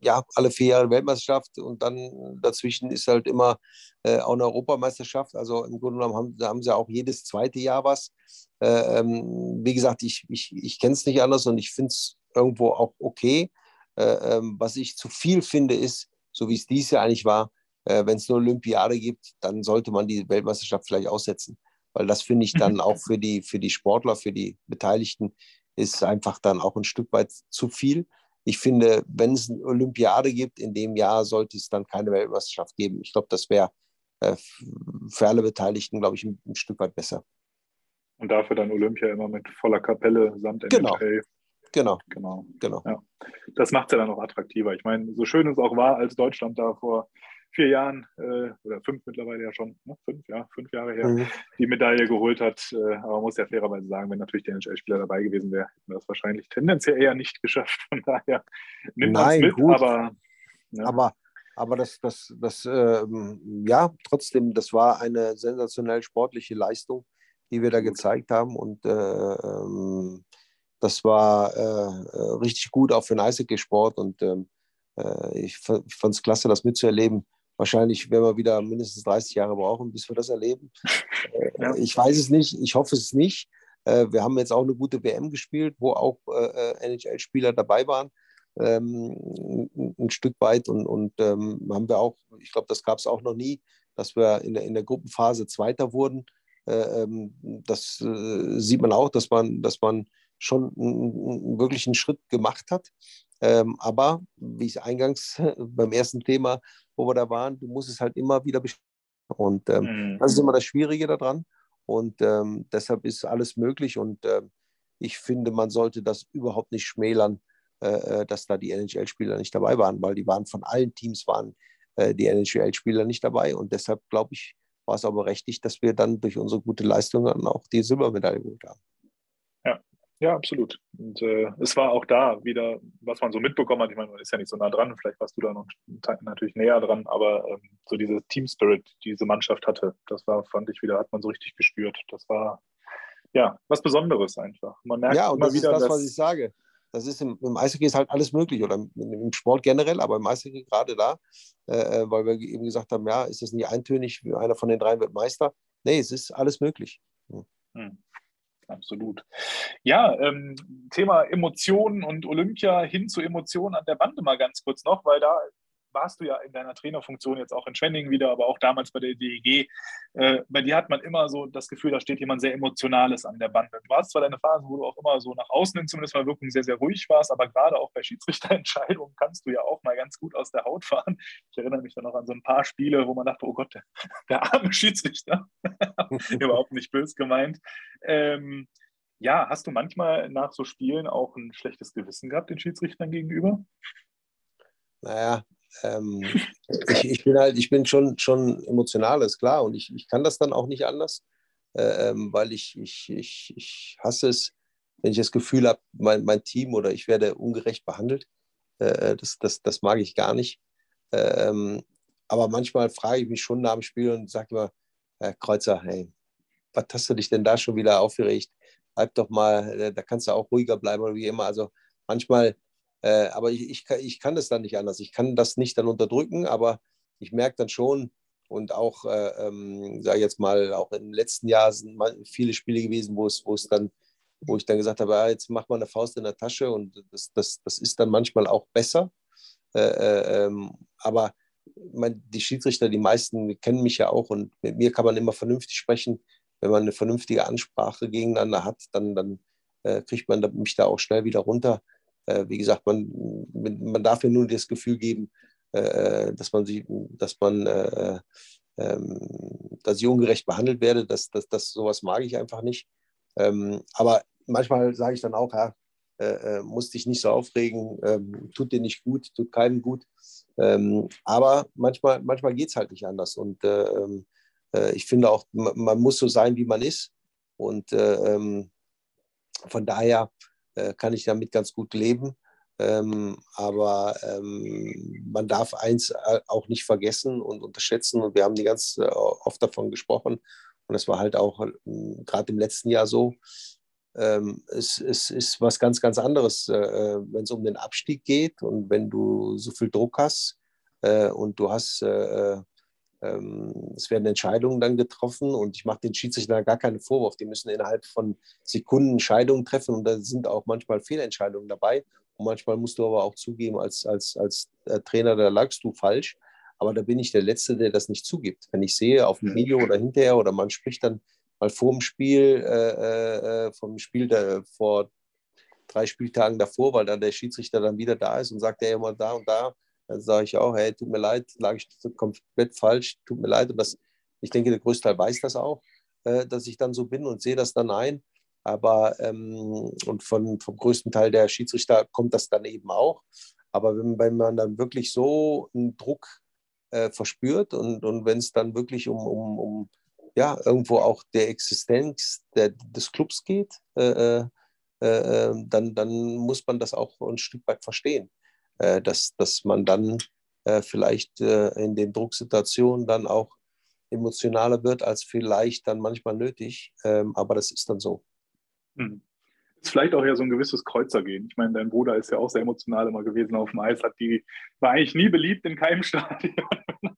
ja, alle vier Jahre Weltmeisterschaft und dann dazwischen ist halt immer äh, auch eine Europameisterschaft. Also im Grunde genommen haben, haben sie auch jedes zweite Jahr was. Äh, ähm, wie gesagt, ich, ich, ich kenne es nicht anders und ich finde es irgendwo auch okay. Äh, ähm, was ich zu viel finde, ist, so wie es dieses Jahr eigentlich war, äh, wenn es eine Olympiade gibt, dann sollte man die Weltmeisterschaft vielleicht aussetzen. Weil das finde ich dann auch für die, für die Sportler, für die Beteiligten, ist einfach dann auch ein Stück weit zu viel. Ich finde, wenn es eine Olympiade gibt, in dem Jahr sollte es dann keine Weltmeisterschaft geben. Ich glaube, das wäre äh, für alle Beteiligten, glaube ich, ein, ein, Stück weit besser. Und dafür dann Olympia immer mit voller Kapelle samt genau. Genau. Genau. genau. Ja. Das macht es ja dann noch attraktiver. Ich meine, so schön es auch war, als Deutschland da vor vier Jahren äh, oder fünf mittlerweile ja schon, ne? fünf, ja, fünf Jahre her, mhm. die Medaille geholt hat. Äh, aber man muss ja fairerweise sagen, wenn natürlich der NHL-Spieler dabei gewesen wäre, hätten wir das wahrscheinlich tendenziell eher nicht geschafft. Von daher nimmt man es mit, gut. aber. Ja. Aber aber das, das, das ähm, ja, trotzdem, das war eine sensationell sportliche Leistung, die wir da gezeigt haben. Und äh, ähm, das war äh, äh richtig gut auch für den Eishockey-Sport. Und ähm, äh, ich fand es klasse, das mitzuerleben wahrscheinlich werden wir wieder mindestens 30 Jahre brauchen, bis wir das erleben. Äh, ja. Ich weiß es nicht, ich hoffe es nicht. Äh, wir haben jetzt auch eine gute WM gespielt, wo auch äh, NHL-Spieler dabei waren, ähm, ein Stück weit. Und, und ähm, haben wir auch, ich glaube, das gab es auch noch nie, dass wir in der, in der Gruppenphase Zweiter wurden. Ähm, das sieht man auch, dass man, dass man schon wirklich einen Schritt gemacht hat. aber wie ich eingangs beim ersten Thema wo wir da waren. Du musst es halt immer wieder bestimmen. Und ähm, mhm. das ist immer das Schwierige daran. Und ähm, deshalb ist alles möglich. Und äh, ich finde, man sollte das überhaupt nicht schmälern, äh, äh dass da die NHL-Spieler nicht dabei waren, weil die waren von allen Teams waren äh, die NHL-Spieler nicht dabei. Und deshalb glaube ich, war es aber berechtigt, dass wir dann durch unsere gute Leistung dann auch die Silbermedaille geholt haben. Ja, absolut. Und äh, es war auch da wieder, was man so mitbekommen hat. Ich meine, man ist ja nicht so nah dran, vielleicht warst du da noch natürlich näher dran, aber ähm, so diese Team Spirit, die diese Mannschaft hatte, das war, fand ich wieder, hat man so richtig gespürt. Das war ja was Besonderes einfach. Man merkt ja, und immer das wieder, ist das, was ich sage. Das ist im, im Eishockey ist halt alles möglich oder im, im Sport generell, aber im Eishockey gerade da, äh, äh weil wir eben gesagt haben, ja, ist das nicht eintönig, einer von den dreien wird Meister? Nee, es ist alles möglich. Hm. Hm absolut. Ja, ähm, Thema Emotionen und Olympia hin zu Emotionen an der Bande mal ganz kurz noch, weil da warst du ja in deiner Trainerfunktion jetzt auch in Schwenningen wieder, aber auch damals bei der DEG. Äh, bei dir hat man immer so das Gefühl, da steht jemand sehr Emotionales an der Bande. Du hast zwar deine Phase, wo du auch immer so nach außen hin zumindest mal Wirkung sehr, sehr ruhig warst, aber gerade auch bei Schiedsrichterentscheidungen kannst du ja auch mal ganz gut aus der Haut fahren. Ich erinnere mich dann noch an so ein paar Spiele, wo man dachte, oh Gott, der, der arme Schiedsrichter, überhaupt nicht böse gemeint. Ähm, ja, hast du manchmal nach so Spielen auch ein schlechtes Gewissen gehabt den Schiedsrichtern gegenüber? Naja, ähm, ich, ich, bin halt, ich bin schon, schon emotional, ist klar. Und ich, ich kann das dann auch nicht anders, äh, ähm, weil ich, ich, ich, ich hasse es, wenn ich das Gefühl habe, mein, mein Team oder ich werde ungerecht behandelt. Äh, das, das, das mag ich gar nicht. Ähm, aber manchmal frage ich mich schon nach dem Spiel und sage immer, Herr Kreuzer, hey, was hast du dich denn da schon wieder aufgeregt? Bleib doch mal, äh, da kannst du auch ruhiger bleiben oder wie immer. Also manchmal, äh, aber ich, ich, ich kann das dann nicht anders. Ich kann das nicht dann unterdrücken, aber ich merke dann schon, und auch, äh, ähm, sage ich jetzt mal, auch im letzten Jahr sind viele Spiele gewesen, wo es, wo es dann, wo ich dann gesagt habe, ja, jetzt mach mal eine Faust in der Tasche und das, das, das ist dann manchmal auch besser. Äh, äh, ähm, aber mein, die Schiedsrichter, die meisten kennen mich ja auch und mit mir kann man immer vernünftig sprechen. Wenn man eine vernünftige Ansprache gegeneinander hat, dann, dann äh, kriegt man mich da auch schnell wieder runter. Äh, wie gesagt, man, man darf mir nur das Gefühl geben, äh, dass man sie, dass man, äh, ähm, dass ich ungerecht behandelt werde. Das, das, das, sowas mag ich einfach nicht. Ähm, aber manchmal sage ich dann auch, ja, äh, äh, musst dich nicht so aufregen, ähm, tut dir nicht gut, tut keinem gut. Ähm, aber manchmal, manchmal geht es halt nicht anders. Und äh, ähm, äh, ich finde auch, man, muss so sein, wie man ist. Und äh, von daher äh, kann ich damit ganz gut leben. Ähm, aber ähm, man darf eins auch nicht vergessen und unterschätzen. Und wir haben die ganz oft davon gesprochen. Und das war halt auch gerade im letzten Jahr so ähm, es, es, ist was ganz, ganz anderes, äh, äh wenn es um den Abstieg geht und wenn du so viel Druck hast äh, und du hast, äh, äh es werden Entscheidungen dann getroffen und ich mache den Schiedsrichter gar keinen Vorwurf. Die müssen innerhalb von Sekunden Entscheidungen treffen und da sind auch manchmal Fehlentscheidungen dabei. Und manchmal musst du aber auch zugeben, als, als, als äh, Trainer, da lagst du falsch. Aber da bin ich der Letzte, der das nicht zugibt. Wenn ich sehe auf dem Video oder hinterher oder man spricht dann mal vor dem Spiel, äh, äh, äh, vom Spiel der, vor drei Spieltagen davor, weil dann der Schiedsrichter dann wieder da ist und sagt, er immer da und da, dann sage ich auch, hey, tut mir leid, lag ich komplett falsch, tut mir leid. Und das, ich denke, der größte Teil weiß das auch, äh, dass ich dann so bin und sehe das dann ein. Aber ähm, und von, vom größten Teil der Schiedsrichter kommt das dann eben auch. Aber wenn, wenn man dann wirklich so einen Druck äh, verspürt und, und wenn es dann wirklich um, um, um ja, irgendwo auch der Existenz der, des Clubs geht, äh, äh, äh, dann, dann muss man das auch ein Stück weit verstehen, äh, dass, dass man dann äh, vielleicht äh, in den Drucksituationen dann auch emotionaler wird als vielleicht dann manchmal nötig. Ähm, aber das ist dann so. Mhm ist vielleicht auch ja so ein gewisses Kreuzergehen. Ich meine, dein Bruder ist ja auch sehr emotional immer gewesen auf dem Eis, hat die, war eigentlich nie beliebt in keinem Stadion.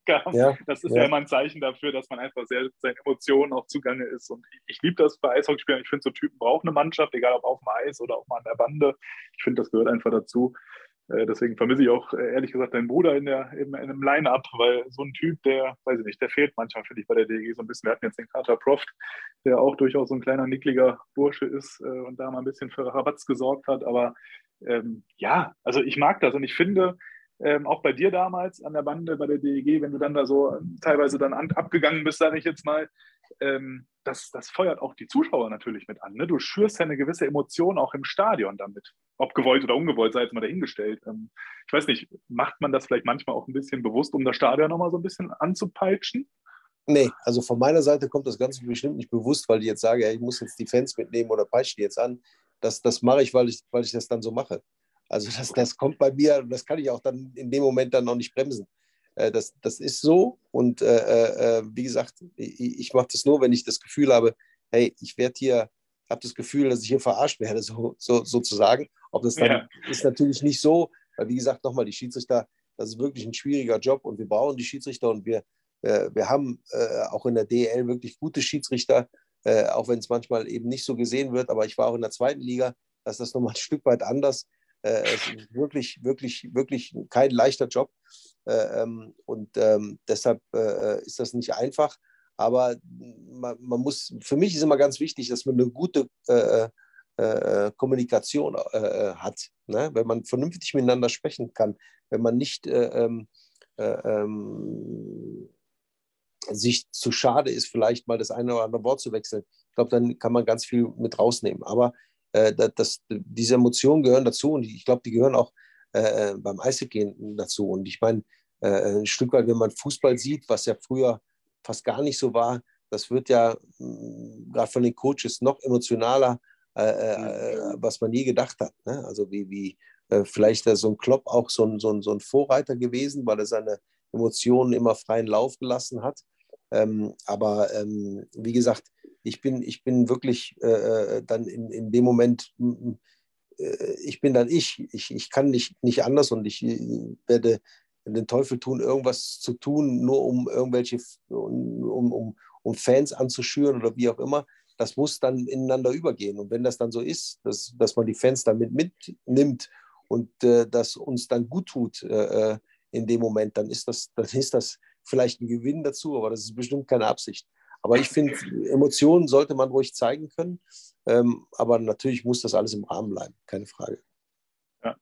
ja, das ist ja. ja. immer ein Zeichen dafür, dass man einfach sehr seinen Emotionen auch zugange ist. Und ich, ich liebe das bei Eishockeyspielern. Ich finde, so Typen brauchen eine Mannschaft, egal ob auf dem Eis oder auch mal an der Bande. Ich finde, das gehört einfach dazu. Äh, deswegen vermisse ich auch äh, ehrlich gesagt deinen Bruder in, der, in, in einem Line-Up, weil so ein Typ, der, weiß ich nicht, der fehlt manchmal, finde ich, bei der DG so ein bisschen. Wir hatten jetzt den Carter Proft, der auch durchaus so ein kleiner, nickliger Bursche ist äh, und da mal ein bisschen für Rabatz gesorgt hat. Aber ähm, ja, also ich mag das und ich finde, ähm, auch bei dir damals an der Bande bei der DEG, wenn du dann da so teilweise dann an, abgegangen bist, sage ich jetzt mal, ähm, das, das feuert auch die Zuschauer natürlich mit an. Ne? Du schürst ja eine gewisse Emotion auch im Stadion damit. Ob gewollt oder ungewollt, sei jetzt mal dahingestellt. Ähm, ich weiß nicht, macht man das vielleicht manchmal auch ein bisschen bewusst, um das Stadion nochmal so ein bisschen anzupeitschen? Nee, also von meiner Seite kommt das Ganze bestimmt nicht bewusst, weil ich jetzt sage, ja, ich muss jetzt die Fans mitnehmen oder peitsche die jetzt an. Das, das mache ich weil, ich, weil ich das dann so mache. Also das, das kommt bei mir, das kann ich auch dann in dem Moment dann noch nicht bremsen. Äh, das, das ist so. Und äh, äh, wie gesagt, ich, ich mache das nur, wenn ich das Gefühl habe, hey, ich werde hier, habe das Gefühl, dass ich hier verarscht werde, so, so, sozusagen. Ob das dann ja. ist natürlich nicht so, weil wie gesagt, nochmal, die Schiedsrichter, das ist wirklich ein schwieriger Job und wir brauchen die Schiedsrichter und wir, äh, wir haben äh, auch in der DL wirklich gute Schiedsrichter, äh, auch wenn es manchmal eben nicht so gesehen wird. Aber ich war auch in der zweiten Liga, da ist das nochmal ein Stück weit anders. Es ist wirklich, wirklich, wirklich kein leichter Job. Äh, ähm, und ähm, deshalb äh, ist das nicht einfach. Aber man, man, muss, für mich ist immer ganz wichtig, dass man eine gute äh, äh, Kommunikation äh, hat. Ne? Wenn man vernünftig miteinander sprechen kann, wenn man nicht ähm, sich zu schade ist, vielleicht mal das eine oder andere Wort zu wechseln. Ich glaube, dann kann man ganz viel mit rausnehmen. Aber äh, das, diese Emotionen gehören dazu und ich glaube, die gehören auch äh, beim Eishockey dazu. Und ich meine, äh, ein Stück weit, wenn man Fußball sieht, was ja früher fast gar nicht so war, das wird ja mm, gerade von den Coaches noch emotionaler, äh, äh, was man nie gedacht hat. Ne? Also wie, wie äh, vielleicht so ein Klopp auch so ein, so, ein, so ein Vorreiter gewesen, weil er seine Emotionen immer freien Lauf gelassen hat. Ähm, aber ähm, wie gesagt, ich bin, ich bin wirklich äh, äh dann in, in dem Moment, äh, ich bin dann ich. ich. Ich kann nicht, nicht anders und ich werde den Teufel tun, irgendwas zu tun, nur um irgendwelche, um, um, um Fans anzuschüren oder wie auch immer. Das muss dann ineinander übergehen. Und wenn das dann so ist, dass, dass man die Fans damit mitnimmt und äh, das uns dann gut tut äh, äh in dem Moment, dann ist, das, dann ist das vielleicht ein Gewinn dazu, aber das ist bestimmt keine Absicht. Aber ich finde, Emotionen sollte man ruhig zeigen können. Ähm, aber natürlich muss das alles im Rahmen bleiben, keine Frage. Ja,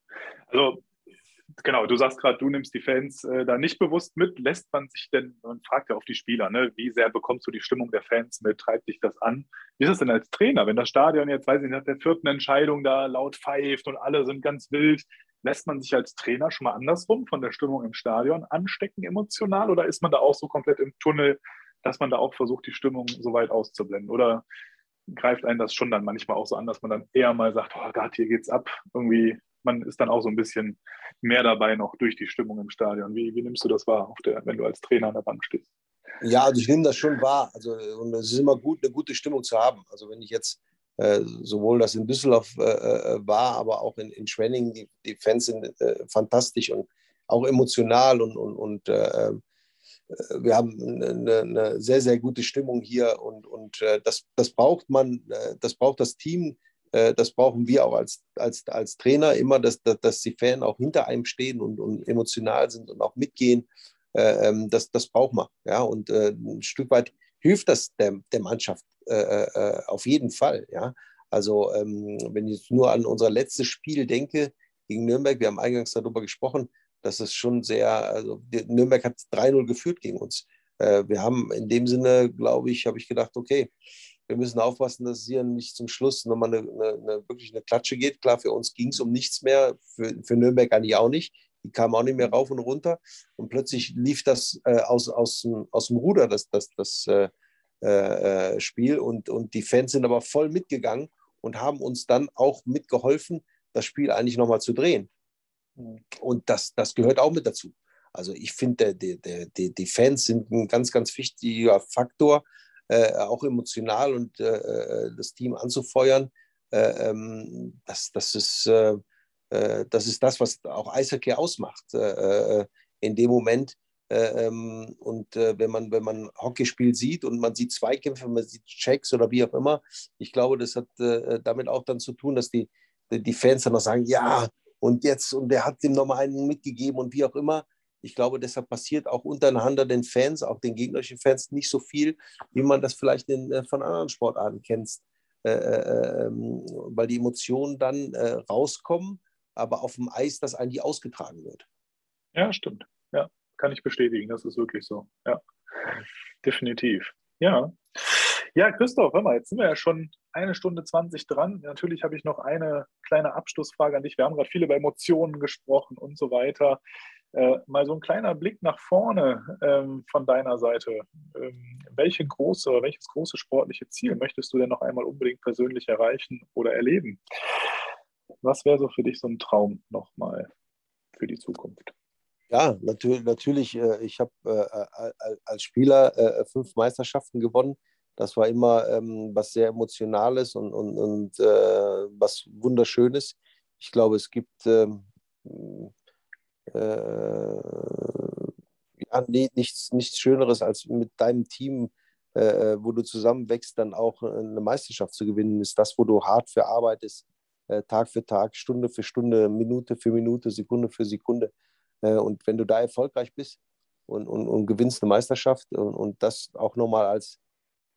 also genau, du sagst gerade, du nimmst die Fans äh, da nicht bewusst mit. Lässt man sich denn, man fragt ja auf die Spieler, ne, wie sehr bekommst du die Stimmung der Fans mit? Treibt dich das an? Wie ist es denn als Trainer, wenn das Stadion jetzt, weiß ich nicht, nach der vierten Entscheidung da laut pfeift und alle sind ganz wild? Lässt man sich als Trainer schon mal andersrum von der Stimmung im Stadion anstecken emotional oder ist man da auch so komplett im Tunnel, dass man da auch versucht, die Stimmung so weit auszublenden? Oder greift einen das schon dann manchmal auch so an, dass man dann eher mal sagt, oh Gott, hier geht's ab. Irgendwie man ist dann auch so ein bisschen mehr dabei noch durch die Stimmung im Stadion. Wie, wie nimmst du das wahr, der, wenn du als Trainer an der Bank stehst? Ja, also ich nehme das schon wahr. Also, und es ist immer gut, eine gute Stimmung zu haben. Also wenn ich jetzt äh, sowohl das in Düsseldorf äh, äh war, aber auch in, in Schwenning, die, die Fans sind äh, fantastisch und auch emotional und, und, und äh, wir haben eine, eine, sehr, sehr gute Stimmung hier und, und das, das braucht man, das braucht das Team äh, das brauchen wir auch als, als, als Trainer immer, dass, dass, dass die Fans auch hinter einem stehen und, und emotional sind und auch mitgehen. Äh, ähm, das, das braucht man. Ja? Und äh, ein Stück weit hilft das der, der Mannschaft auf jeden Fall. Ja? Also, ähm, wenn ich nur an unser letztes Spiel denke gegen Nürnberg, wir haben eingangs darüber gesprochen, dass es schon sehr, also Nürnberg hat 3-0 geführt gegen uns. wir haben in dem Sinne, glaube ich, habe ich gedacht, okay, wir müssen aufpassen, dass es hier nicht zum Schluss nochmal eine, eine, eine wirklich eine Klatsche geht. Klar, für uns ging es um nichts mehr, für, für Nürnberg eigentlich auch nicht. Die kamen auch nicht mehr rauf und runter. Und plötzlich lief das äh, aus, aus, aus dem Ruder, das, das, das äh, äh, Spiel. Und, und die Fans sind aber voll mitgegangen und haben uns dann auch mitgeholfen, das Spiel eigentlich nochmal zu drehen. Und das, das gehört auch mit dazu. Also ich finde, die, Fans sind ein ganz, ganz wichtiger Faktor äh, auch emotional und äh, äh, das Team anzufeuern, äh, ähm, das, das, ist, äh, äh, das ist das, was auch Eishockey ausmacht in dem Moment. Ähm, und wenn, man, wenn man Hockeyspiel sieht und man sieht Zweikämpfe, man sieht Checks oder wie auch immer, ich glaube, das hat damit auch dann zu tun, dass die, die Fans dann noch sagen, ja, und jetzt, und der hat dem nochmal einen mitgegeben und wie auch immer. Ich glaube, deshalb passiert auch untereinander den Fans, auch den gegnerischen Fans, nicht so viel, wie man das vielleicht in, äh, von anderen Sportarten kennt, äh, äh, ähm, weil die Emotionen dann äh, rauskommen, aber auf dem Eis das eigentlich ausgetragen wird. Ja, stimmt. Ja, kann ich bestätigen. Das ist wirklich so. Ja, definitiv. Ja. Ja, Christoph, hör mal, jetzt sind wir ja schon eine Stunde 20 dran. Natürlich habe ich noch eine kleine Abschlussfrage an dich. Wir haben gerade viel über Emotionen gesprochen und so weiter. Äh, mal so ein kleiner Blick nach vorne ähm, von deiner Seite. Ähm, welche große, welches große sportliche Ziel möchtest du denn noch einmal unbedingt persönlich erreichen oder erleben? Was wäre so für dich so ein Traum nochmal für die Zukunft? Ja, natürlich. natürlich äh, ich habe äh, als Spieler äh, fünf Meisterschaften gewonnen. Das war immer ähm, was sehr Emotionales und, und, und äh, was Wunderschönes. Ich glaube, es gibt ähm, äh, ja, nee, nichts, nichts Schöneres, als mit deinem Team, äh, wo du zusammenwächst, dann auch eine Meisterschaft zu gewinnen, ist das, wo du hart für arbeitest, äh, Tag für Tag, Stunde für Stunde, Minute für Minute, Sekunde für Sekunde. Äh, und wenn du da erfolgreich bist und, und, und gewinnst eine Meisterschaft und, und das auch nochmal als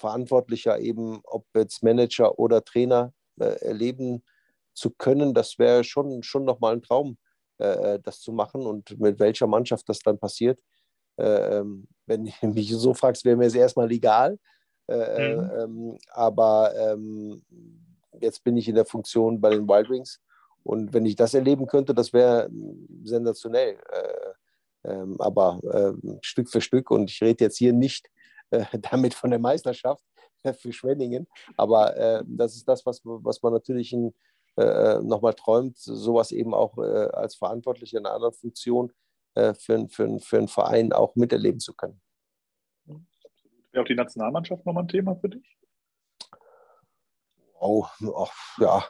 Verantwortlicher eben, ob jetzt Manager oder Trainer äh, erleben zu können, das wäre schon, schon nochmal ein Traum äh, das zu machen und mit welcher Mannschaft das dann passiert. Äh, ähm, wenn du mich so fragst, wäre mir es erstmal legal. Äh, mhm. ähm, aber ähm, jetzt bin ich in der Funktion bei den Wild Wings. Und wenn ich das erleben könnte, das wäre sensationell. Äh, ähm, aber äh, Stück für Stück. Und ich rede jetzt hier nicht äh, damit von der Meisterschaft für Schwenningen. Aber äh, das ist das, was, was man natürlich in, äh, nochmal träumt, sowas eben auch äh, als Verantwortlicher in einer anderen Funktion äh, für, für, für einen Verein auch miterleben zu können. Wäre auch die Nationalmannschaft nochmal ein Thema für dich? Oh, oh ja.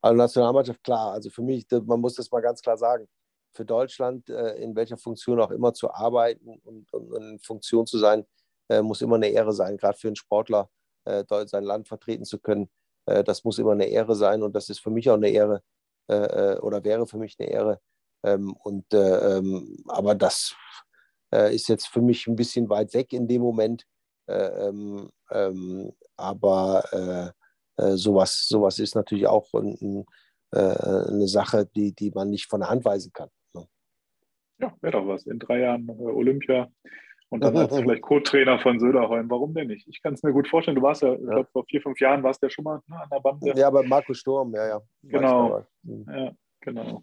Also Nationalmannschaft, klar. Also für mich, man muss das mal ganz klar sagen. Für Deutschland, äh, in welcher Funktion auch immer zu arbeiten und, und in Funktion zu sein, muss immer eine Ehre sein, gerade für einen Sportler, äh, sein Land vertreten zu können. das muss immer eine Ehre sein und das ist für mich auch eine Ehre oder wäre für mich eine Ehre. Ähm, und, ähm, aber das ist jetzt für mich ein bisschen weit weg in dem Moment. Ähm, aber sowas, sowas ist natürlich auch ein, eine Sache, die, die man nicht von der Hand weisen kann. Ne? Ja, wäre doch was. In drei Jahren Olympia und dann als vielleicht Co-Trainer von Söderholm. Warum denn nicht? Ich kann es mir gut vorstellen. Du warst ja, ich glaube, vor vier, fünf Jahren warst du ja schon mal ne, an der Bande. Ja, bei Markus Sturm, ja, ja. Genau. Mhm. Ja, genau.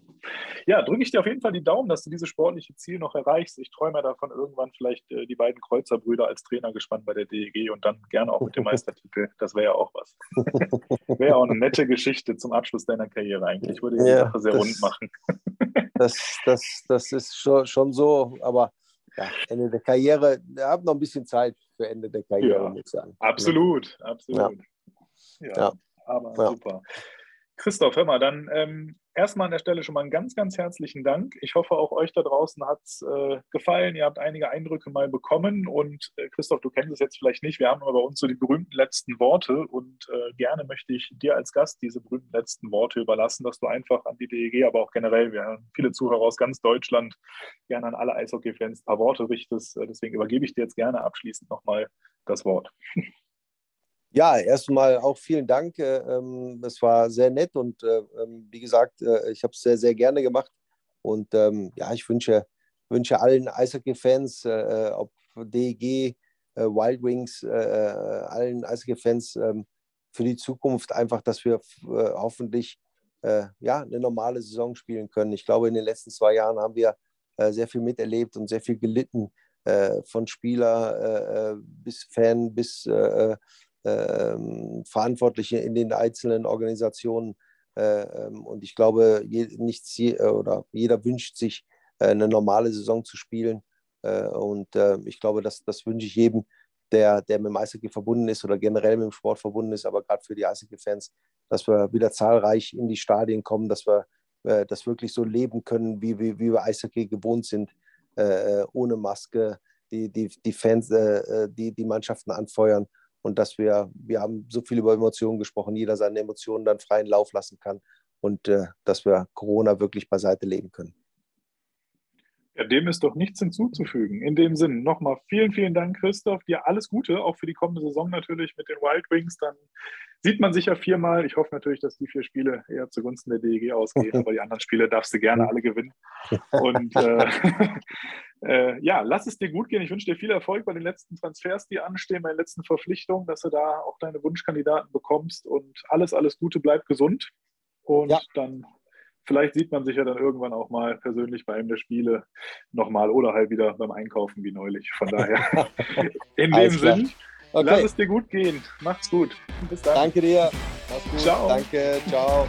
Ja, drücke ich dir auf jeden Fall die Daumen, dass du dieses sportliche Ziel noch erreichst. Ich träume davon, irgendwann vielleicht äh, die beiden Kreuzerbrüder als Trainer gespannt bei der DEG und dann gerne auch mit dem Meistertitel. Das wäre ja auch was. wäre auch eine nette Geschichte zum Abschluss deiner Karriere eigentlich. Ich würde die ja, Sache sehr das, rund machen. das, das, das ist schon, schon so, aber ja, Ende der Karriere, ihr habt noch ein bisschen Zeit für Ende der Karriere, ja, muss ich sagen. Absolut, absolut. Ja, ja. aber super. Christoph, hör mal, dann ähm, erstmal an der Stelle schon mal einen ganz, ganz herzlichen Dank. Ich hoffe, auch euch da draußen hat es äh, gefallen. Ihr habt einige Eindrücke mal bekommen. Und äh, Christoph, du kennst es jetzt vielleicht nicht. Wir haben aber bei uns so die berühmten letzten Worte. Und äh, gerne möchte ich dir als Gast diese berühmten letzten Worte überlassen, dass du einfach an die DEG, aber auch generell, wir haben viele Zuhörer aus ganz Deutschland, gerne an alle Eishockey-Fans ein paar Worte richtest. Äh, deswegen übergebe ich dir jetzt gerne abschließend nochmal das Wort. Ja, erstmal auch vielen Dank. Äh, ähm, es war sehr nett und äh, ähm, wie gesagt, äh, ich habe es sehr, sehr gerne gemacht. Und ähm, ja, ich wünsche, wünsche allen Eishockey-Fans, ob DEG, Wild Wings, allen Eishockey-Fans für die Zukunft einfach, dass wir hoffentlich ja, eine normale Saison spielen können. Ich glaube, in den letzten zwei Jahren haben wir sehr viel miterlebt und sehr viel gelitten, von Spieler bis Fan bis Verantwortliche in den einzelnen Organisationen. Äh, ähm, und ich glaube, nichts je, oder jeder wünscht sich, äh, eine normale Saison zu spielen. Äh, und äh, ich glaube, das, das wünsche ich jedem, der, der mit dem Eishockey verbunden ist oder generell mit dem Sport verbunden ist, aber gerade für die Eishockey-Fans, dass wir wieder zahlreich in die Stadien kommen, dass wir äh, das wirklich so leben können, wie, wie, wie wir Eishockey gewohnt sind, äh, ohne Maske, die, die, die Fans, die, die Mannschaften anfeuern und dass wir, wir haben so viel über Emotionen gesprochen, jeder seine Emotionen dann freien Lauf lassen kann und äh, dass wir Corona wirklich beiseite legen können. Ja, dem ist doch nichts hinzuzufügen. In dem Sinn nochmal vielen, vielen Dank, Christoph. Dir alles Gute, auch für die kommende Saison natürlich mit den Wild Wings. Dann sieht man sich ja viermal. Ich hoffe natürlich, dass die vier Spiele eher zugunsten der DEG ausgehen, aber die anderen Spiele darfst du gerne alle gewinnen. Und äh, äh, ja, lass es dir gut gehen. Ich wünsche dir viel Erfolg bei den letzten Transfers, die anstehen, bei den letzten Verpflichtungen, dass du da auch deine Wunschkandidaten bekommst und alles, alles Gute, bleib gesund. Und ja. dann vielleicht sieht man sich ja dann irgendwann auch mal persönlich bei einem der Spiele nochmal oder halt wieder beim Einkaufen wie neulich. Von daher, in dem Sinn, okay. lass es dir gut gehen. Macht's gut. Bis dann. Danke dir. Mach's gut. Ciao. Danke. Ciao.